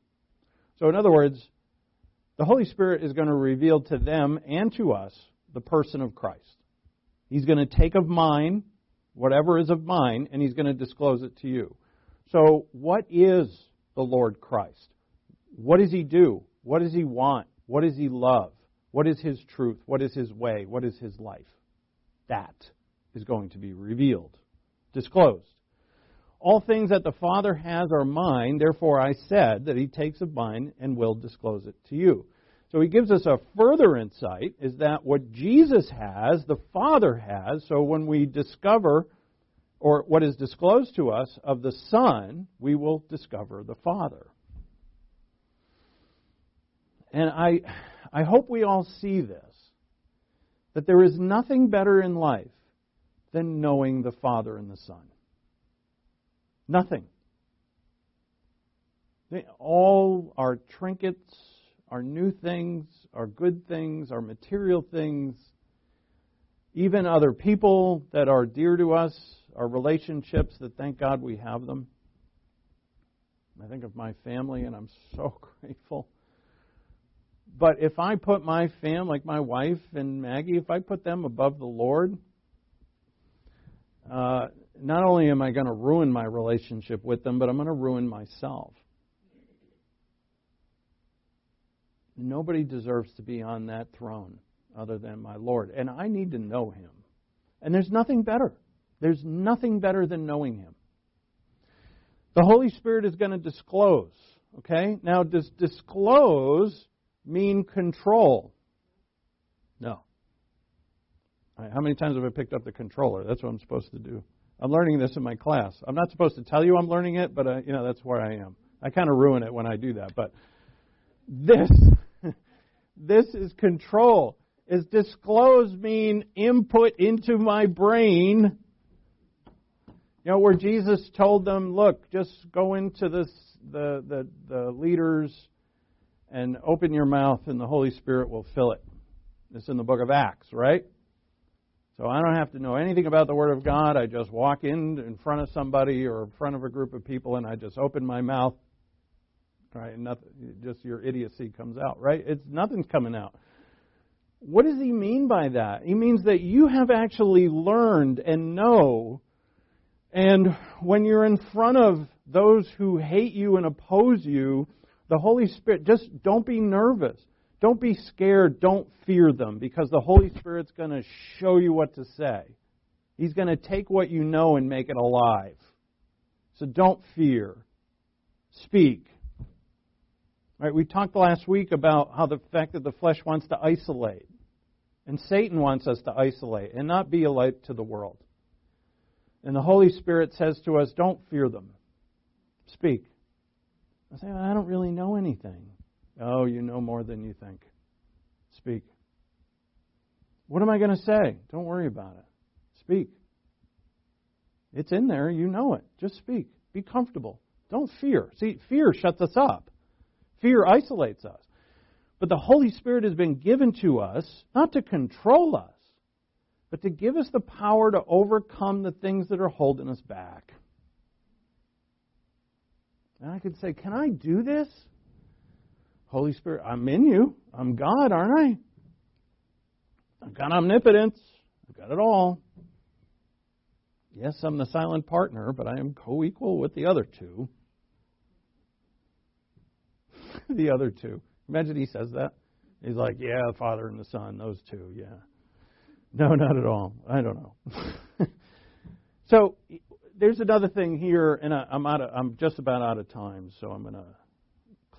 So, in other words, the Holy Spirit is going to reveal to them and to us the person of Christ. He's going to take of mine, whatever is of mine, and he's going to disclose it to you. So, what is the Lord Christ? What does he do? What does he want? What does he love? What is his truth? What is his way? What is his life? That is going to be revealed, disclosed. All things that the Father has are mine, therefore I said that he takes of mine and will disclose it to you. So he gives us a further insight is that what Jesus has, the Father has. So when we discover, or what is disclosed to us of the Son, we will discover the Father. And I, I hope we all see this that there is nothing better in life than knowing the Father and the Son. Nothing. They, all our trinkets, our new things, our good things, our material things, even other people that are dear to us, our relationships that thank God we have them. I think of my family and I'm *laughs* so grateful. But if I put my family, like my wife and Maggie, if I put them above the Lord, uh, not only am I going to ruin my relationship with them, but I'm going to ruin myself. Nobody deserves to be on that throne other than my Lord. And I need to know him. And there's nothing better. There's nothing better than knowing him. The Holy Spirit is going to disclose. Okay? Now, does disclose mean control? No. Right, how many times have I picked up the controller? That's what I'm supposed to do. I'm learning this in my class. I'm not supposed to tell you I'm learning it, but uh, you know that's where I am. I kind of ruin it when I do that. But this, *laughs* this is control. Is disclose mean input into my brain? You know where Jesus told them, "Look, just go into this the the, the leaders and open your mouth, and the Holy Spirit will fill it." It's in the book of Acts, right? So I don't have to know anything about the Word of God. I just walk in in front of somebody or in front of a group of people and I just open my mouth. Right? And nothing, just your idiocy comes out, right? It's nothing's coming out. What does he mean by that? He means that you have actually learned and know and when you're in front of those who hate you and oppose you, the Holy Spirit, just don't be nervous. Don't be scared. Don't fear them because the Holy Spirit's going to show you what to say. He's going to take what you know and make it alive. So don't fear. Speak. All right, we talked last week about how the fact that the flesh wants to isolate. And Satan wants us to isolate and not be a light to the world. And the Holy Spirit says to us, don't fear them. Speak. I say, I don't really know anything. Oh, you know more than you think. Speak. What am I going to say? Don't worry about it. Speak. It's in there. You know it. Just speak. Be comfortable. Don't fear. See, fear shuts us up. Fear isolates us. But the Holy Spirit has been given to us not to control us, but to give us the power to overcome the things that are holding us back. And I could say, Can I do this? Holy Spirit, I'm in you. I'm God, aren't I? I've got omnipotence. I've got it all. Yes, I'm the silent partner, but I am co equal with the other two. *laughs* the other two. Imagine he says that. He's like, yeah, the Father and the Son, those two, yeah. No, not at all. I don't know. *laughs* so there's another thing here, and I, I'm out. Of, I'm just about out of time, so I'm going to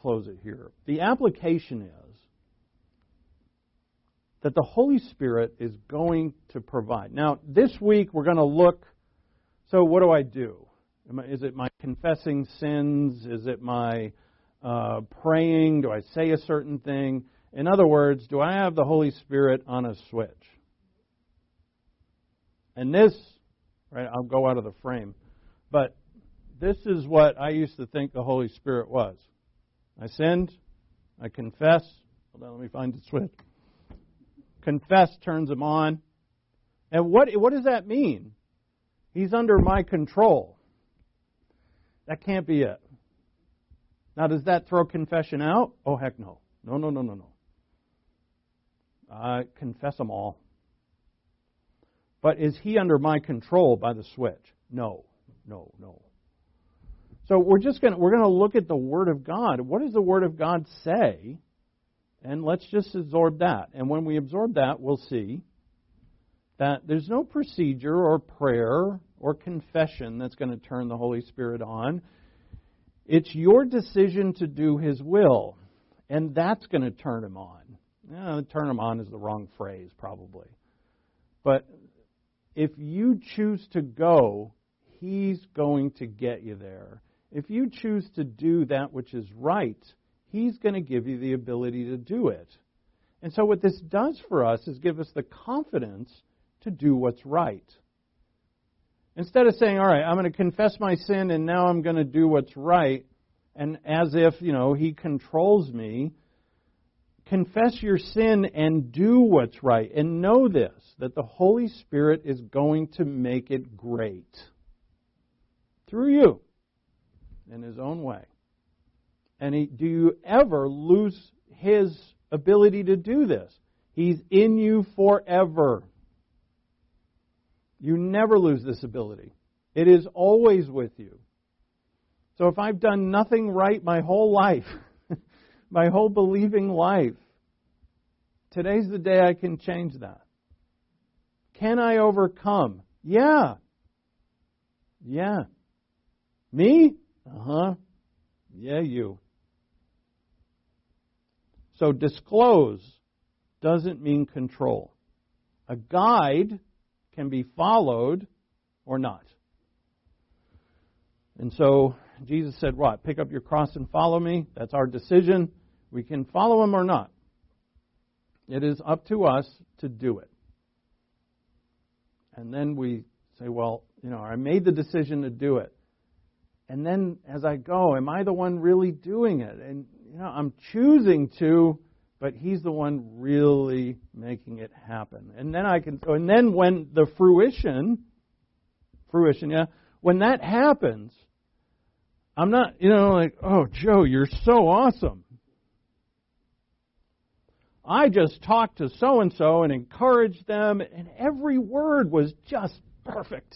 close it here. The application is that the Holy Spirit is going to provide. Now, this week we're going to look. So, what do I do? Is it my confessing sins? Is it my uh, praying? Do I say a certain thing? In other words, do I have the Holy Spirit on a switch? And this, right, I'll go out of the frame, but this is what I used to think the Holy Spirit was. I sinned, I confess. Hold on, let me find the switch. Confess turns him on. And what, what does that mean? He's under my control. That can't be it. Now, does that throw confession out? Oh, heck no. No, no, no, no, no. I confess them all. But is he under my control by the switch? No, no, no. So we're just going to we're going to look at the Word of God. What does the Word of God say? And let's just absorb that. And when we absorb that, we'll see that there's no procedure or prayer or confession that's going to turn the Holy Spirit on. It's your decision to do His will, and that's going to turn Him on. Turn Him on is the wrong phrase, probably. But if you choose to go, He's going to get you there. If you choose to do that which is right, He's going to give you the ability to do it. And so, what this does for us is give us the confidence to do what's right. Instead of saying, all right, I'm going to confess my sin and now I'm going to do what's right, and as if, you know, He controls me, confess your sin and do what's right. And know this that the Holy Spirit is going to make it great through you in His own way. And he, do you ever lose His ability to do this? He's in you forever. You never lose this ability. It is always with you. So if I've done nothing right my whole life, *laughs* my whole believing life, today's the day I can change that. Can I overcome? Yeah. Yeah. Me? Uh huh. Yeah, you. So disclose doesn't mean control. A guide can be followed or not. And so Jesus said, What? Pick up your cross and follow me. That's our decision. We can follow him or not. It is up to us to do it. And then we say, Well, you know, I made the decision to do it. And then as I go, am I the one really doing it? And, you know, I'm choosing to but He's the one really making it happen. And then I can, and then when the fruition, fruition, yeah, when that happens, I'm not, you know, like, oh, Joe, you're so awesome. I just talked to so and so and encouraged them, and every word was just perfect.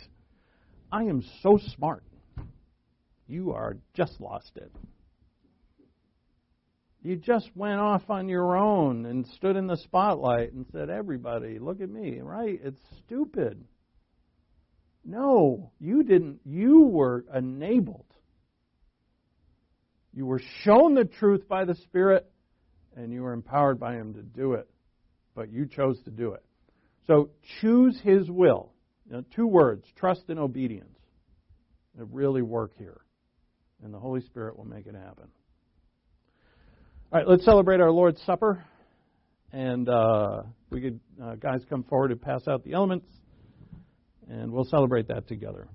I am so smart. You are just lost it. You just went off on your own and stood in the spotlight and said, Everybody, look at me, right? It's stupid. No, you didn't. You were enabled. You were shown the truth by the Spirit, and you were empowered by Him to do it. But you chose to do it. So choose His will. Know, two words trust and obedience. That really work here. And the Holy Spirit will make it happen. All right, let's celebrate our Lord's Supper. And uh, we could, uh, guys, come forward and pass out the elements. And we'll celebrate that together.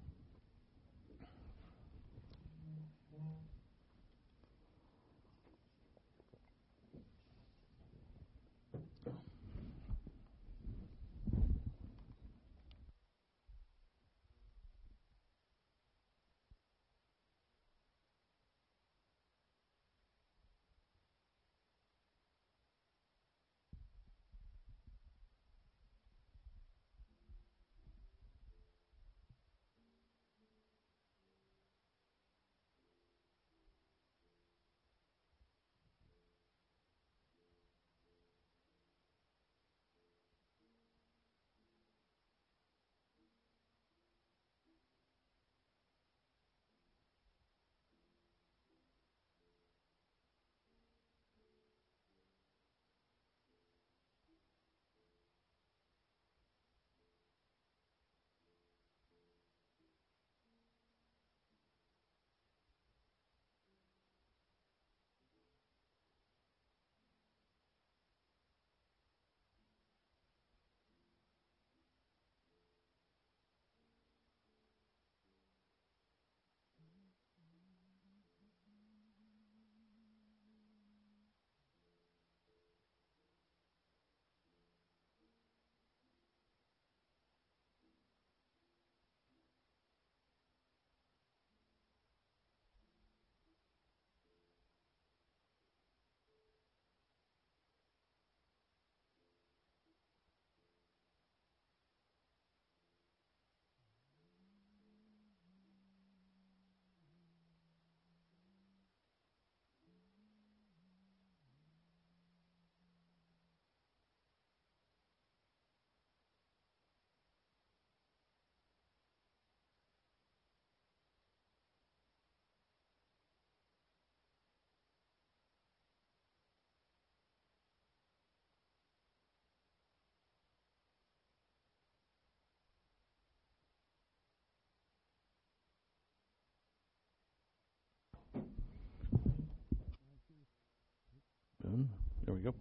There we go.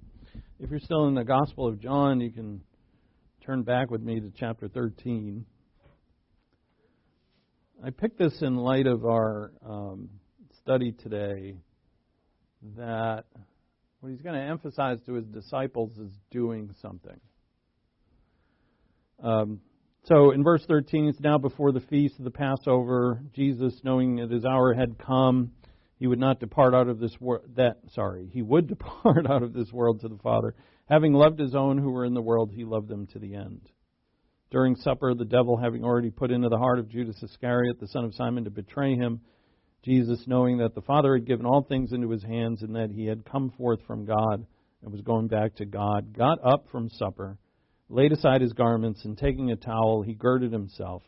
If you're still in the Gospel of John, you can turn back with me to chapter 13. I picked this in light of our um, study today that what he's going to emphasize to his disciples is doing something. Um, so in verse 13, it's now before the feast of the Passover. Jesus, knowing that his hour had come, he would not depart out of this world. That sorry, he would *laughs* depart out of this world to the Father. Having loved his own who were in the world, he loved them to the end. During supper, the devil having already put into the heart of Judas Iscariot, the son of Simon, to betray him, Jesus, knowing that the Father had given all things into his hands and that he had come forth from God and was going back to God, got up from supper, laid aside his garments, and taking a towel, he girded himself.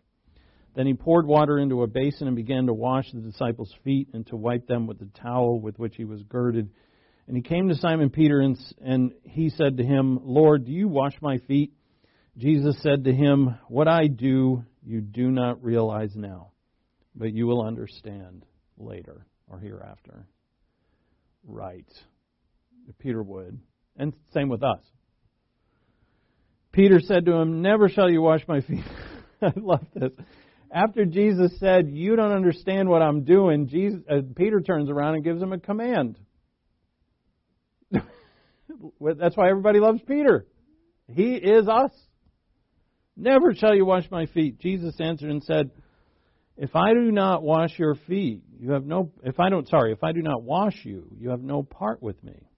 Then he poured water into a basin and began to wash the disciples' feet and to wipe them with the towel with which he was girded. And he came to Simon Peter and, and he said to him, Lord, do you wash my feet? Jesus said to him, What I do, you do not realize now, but you will understand later or hereafter. Right. Peter would. And same with us. Peter said to him, Never shall you wash my feet. *laughs* I love this. After Jesus said, You don't understand what I'm doing, Jesus, uh, Peter turns around and gives him a command. *laughs* That's why everybody loves Peter. He is us. Never shall you wash my feet. Jesus answered and said, If I do not wash your feet, you have no if I don't sorry, if I do not wash you, you have no part with me.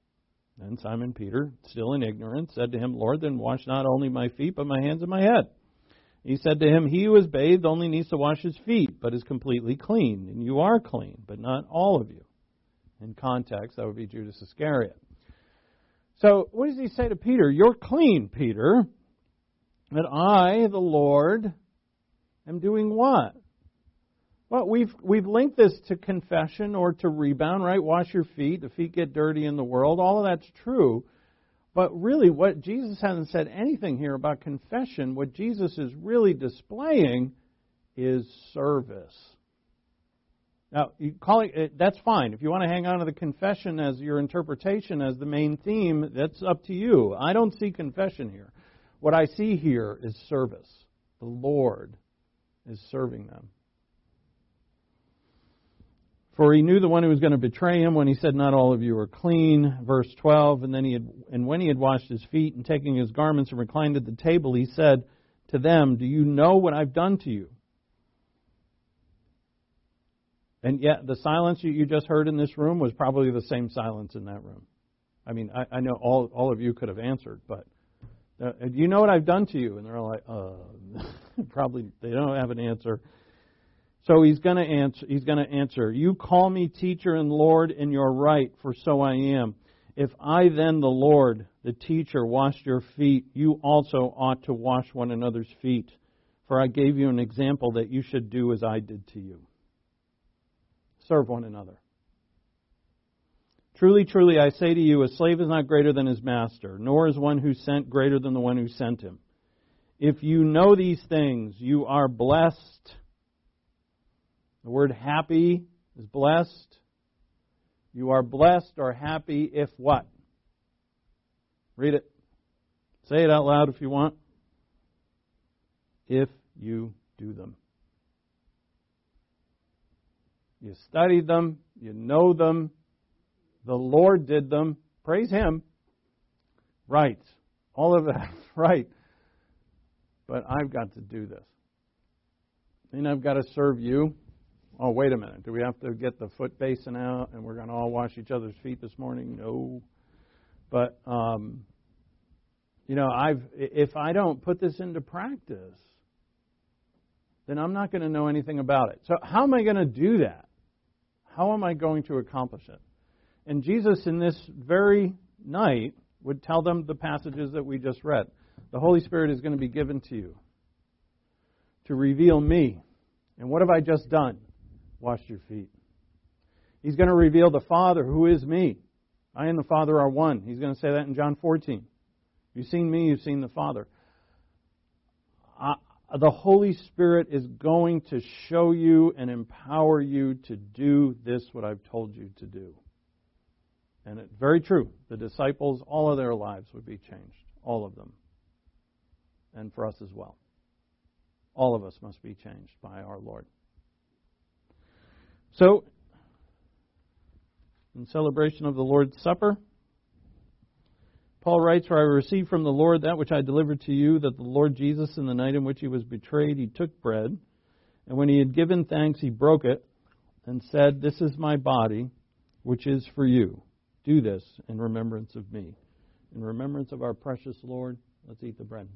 Then Simon Peter, still in ignorance, said to him, Lord, then wash not only my feet, but my hands and my head. He said to him, He who is bathed only needs to wash his feet, but is completely clean. And you are clean, but not all of you. In context, that would be Judas Iscariot. So, what does he say to Peter? You're clean, Peter. But I, the Lord, am doing what? Well, we've we've linked this to confession or to rebound, right? Wash your feet. The feet get dirty in the world. All of that's true. But really, what Jesus hasn't said anything here about confession. What Jesus is really displaying is service. Now, you call it, that's fine. If you want to hang on to the confession as your interpretation as the main theme, that's up to you. I don't see confession here. What I see here is service. The Lord is serving them. For he knew the one who was going to betray him when he said, Not all of you are clean. Verse 12. And then he had, and when he had washed his feet and taking his garments and reclined at the table, he said to them, Do you know what I've done to you? And yet, the silence you just heard in this room was probably the same silence in that room. I mean, I, I know all, all of you could have answered, but uh, do you know what I've done to you? And they're all like, uh, *laughs* probably they don't have an answer. So he's going to answer. He's going to answer. You call me teacher and Lord, and you're right, for so I am. If I then, the Lord, the teacher, washed your feet, you also ought to wash one another's feet. For I gave you an example that you should do as I did to you. Serve one another. Truly, truly, I say to you, a slave is not greater than his master, nor is one who sent greater than the one who sent him. If you know these things, you are blessed. The word happy is blessed. You are blessed or happy if what? Read it. Say it out loud if you want. If you do them. You studied them, you know them, the Lord did them. Praise Him. Right. All of that. *laughs* Right. But I've got to do this. And I've got to serve you. Oh, wait a minute. Do we have to get the foot basin out and we're going to all wash each other's feet this morning? No. But, um, you know, I've, if I don't put this into practice, then I'm not going to know anything about it. So, how am I going to do that? How am I going to accomplish it? And Jesus, in this very night, would tell them the passages that we just read. The Holy Spirit is going to be given to you to reveal me. And what have I just done? Washed your feet. He's going to reveal the Father, who is me. I and the Father are one. He's going to say that in John 14. You've seen me, you've seen the Father. I, the Holy Spirit is going to show you and empower you to do this, what I've told you to do. And it's very true. The disciples, all of their lives would be changed. All of them. And for us as well. All of us must be changed by our Lord. So, in celebration of the Lord's Supper, Paul writes, For I received from the Lord that which I delivered to you, that the Lord Jesus, in the night in which he was betrayed, he took bread, and when he had given thanks, he broke it, and said, This is my body, which is for you. Do this in remembrance of me. In remembrance of our precious Lord, let's eat the bread.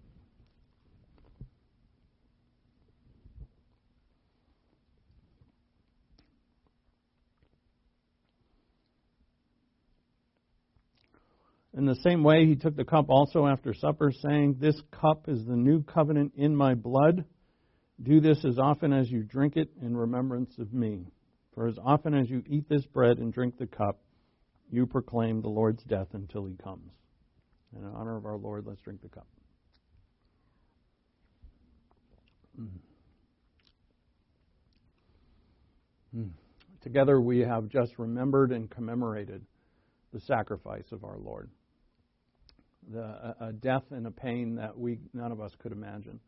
In the same way, he took the cup also after supper, saying, This cup is the new covenant in my blood. Do this as often as you drink it in remembrance of me. For as often as you eat this bread and drink the cup, you proclaim the Lord's death until he comes. In honor of our Lord, let's drink the cup. Mm. Mm. Together we have just remembered and commemorated the sacrifice of our Lord the, a, death and a pain that we none of us could imagine.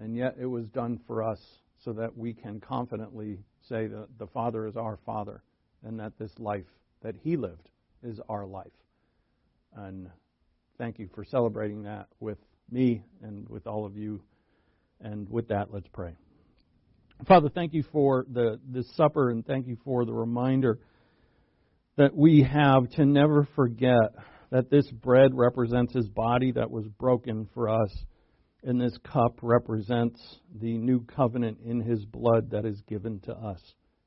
And yet it was done for us so that we can confidently say that the Father is our Father and that this life that He lived is our life. And thank you for celebrating that with me and with all of you. And with that, let's pray. Father, thank you for the this supper and thank you for the reminder that we have to never forget that this bread represents his body that was broken for us and this cup represents the new covenant in his blood that is given to us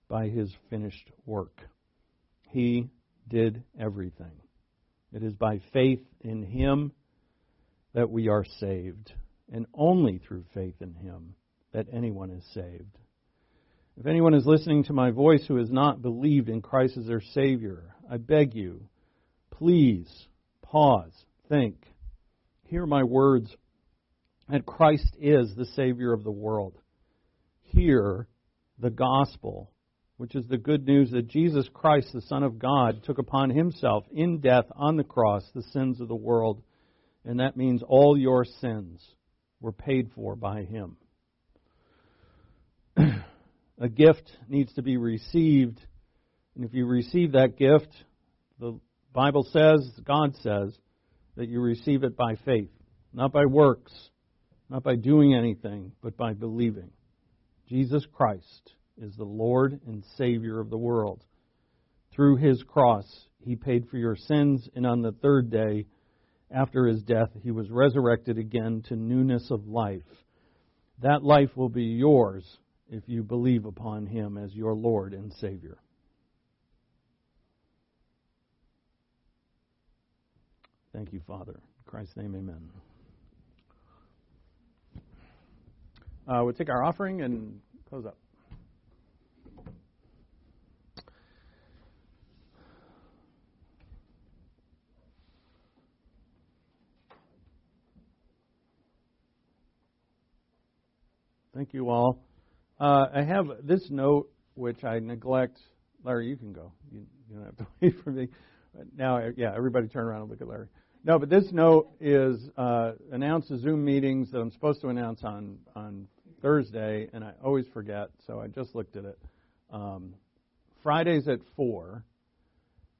by his finished work. He did everything. It is by faith in him that we are saved, and only through faith in him that anyone is saved. If anyone is listening to my voice who has not believed in Christ as their Savior, I beg you, please pause, think, hear my words that Christ is the Savior of the world. Hear the gospel, which is the good news that Jesus Christ, the Son of God, took upon himself in death on the cross the sins of the world. And that means all your sins were paid for by him. *clears throat* a gift needs to be received. And if you receive that gift, Bible says, God says, that you receive it by faith, not by works, not by doing anything, but by believing. Jesus Christ is the Lord and Savior of the world. Through his cross, he paid for your sins, and on the third day, after his death, he was resurrected again to newness of life. That life will be yours if you believe upon him as your Lord and Savior. Thank you, Father. In Christ's name, amen. Uh, we'll take our offering and close up. Thank you all. Uh, I have this note which I neglect. Larry, you can go. You, you don't have to *laughs* wait for me. Now, yeah, everybody turn around and look at Larry. No, but this note is uh, announce the Zoom meetings that I'm supposed to announce on on Thursday, and I always forget, so I just looked at it. Um, Fridays at four,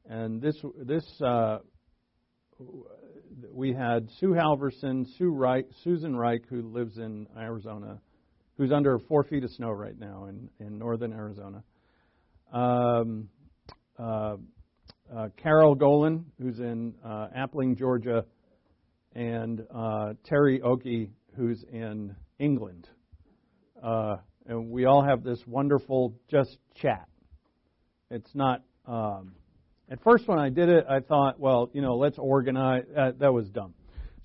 and this this uh, we had Sue Halverson, Sue Reich, Susan Reich, who lives in Arizona, who's under four feet of snow right now in in northern Arizona. Um, uh, uh, Carol Golan, who's in uh, Appling, Georgia, and uh, Terry Oki, who's in England. Uh, and we all have this wonderful just chat. It's not. Um, at first, when I did it, I thought, well, you know, let's organize. Uh, that was dumb.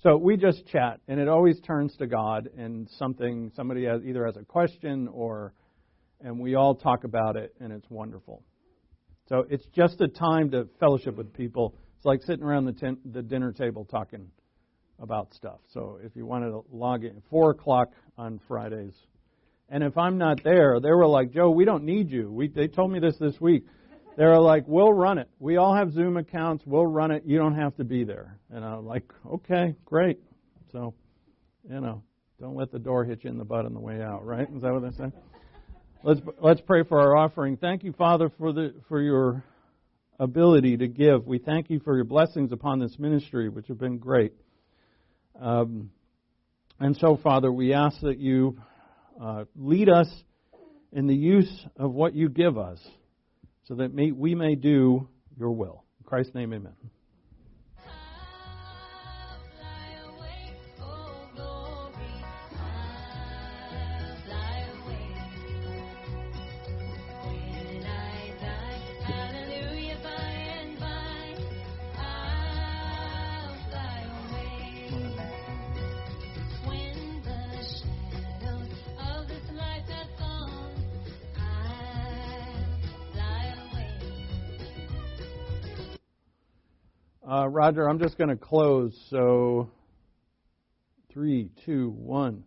So we just chat, and it always turns to God and something. Somebody has, either has a question or, and we all talk about it, and it's wonderful. So it's just a time to fellowship with people. It's like sitting around the, ten, the dinner table talking about stuff. So if you wanted to log in, 4 o'clock on Fridays. And if I'm not there, they were like, Joe, we don't need you. We, they told me this this week. They were like, we'll run it. We all have Zoom accounts. We'll run it. You don't have to be there. And I'm like, okay, great. So, you know, don't let the door hit you in the butt on the way out, right? Is that what they say? Let's let's pray for our offering. Thank you, Father, for the for your ability to give. We thank you for your blessings upon this ministry, which have been great. Um, and so, Father, we ask that you uh, lead us in the use of what you give us, so that may, we may do your will. In Christ's name, Amen. Uh, Roger, I'm just going to close. So, three, two, one,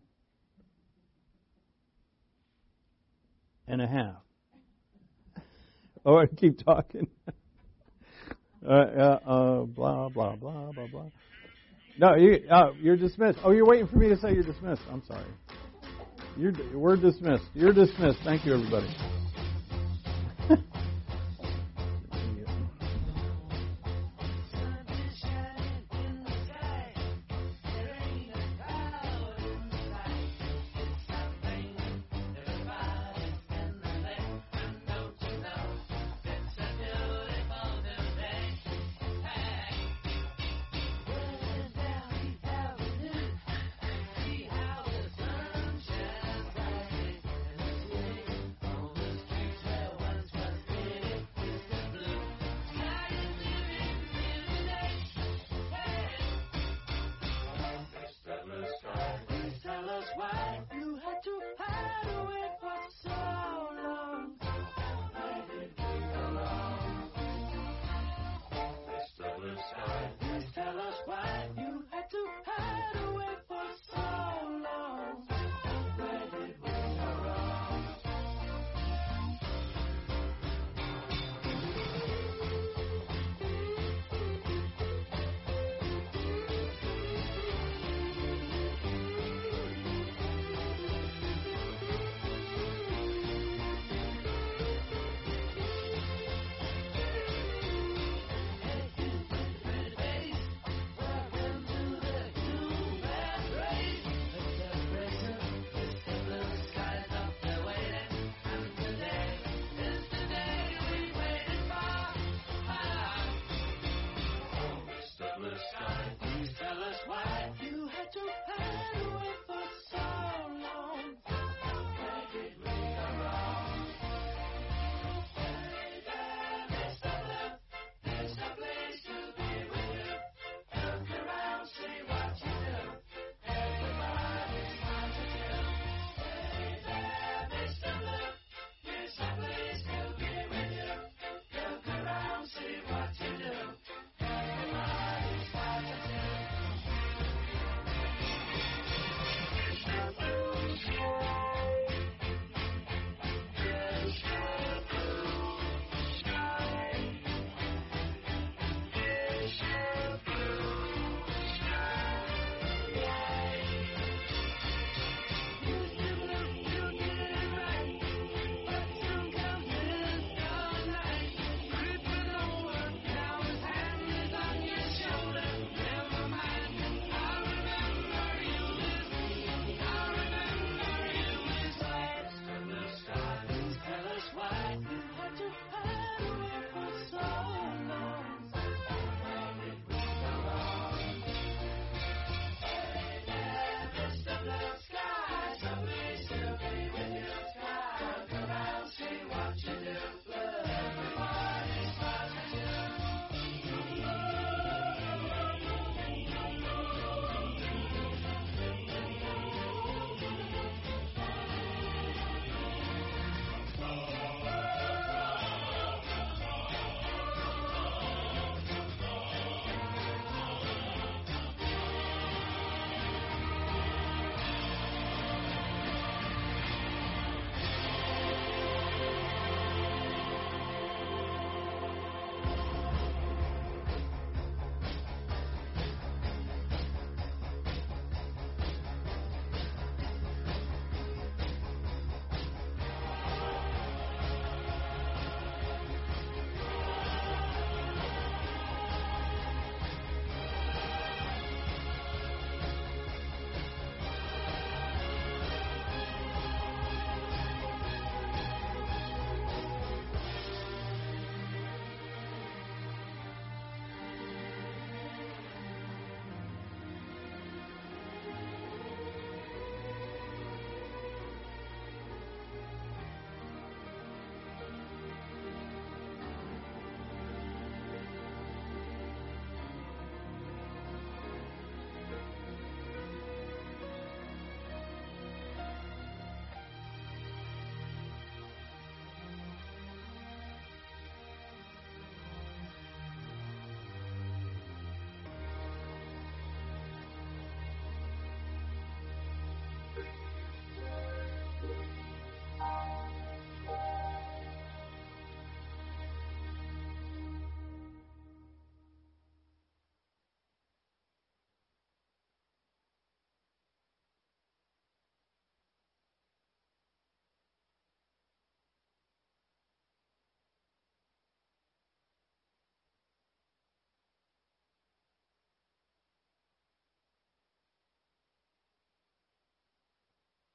and a half. Oh, I keep talking. *laughs* uh, uh, uh, blah blah blah blah blah. No, you, uh, you're dismissed. Oh, you're waiting for me to say you're dismissed. I'm sorry. You're, we're dismissed. You're dismissed. Thank you, everybody.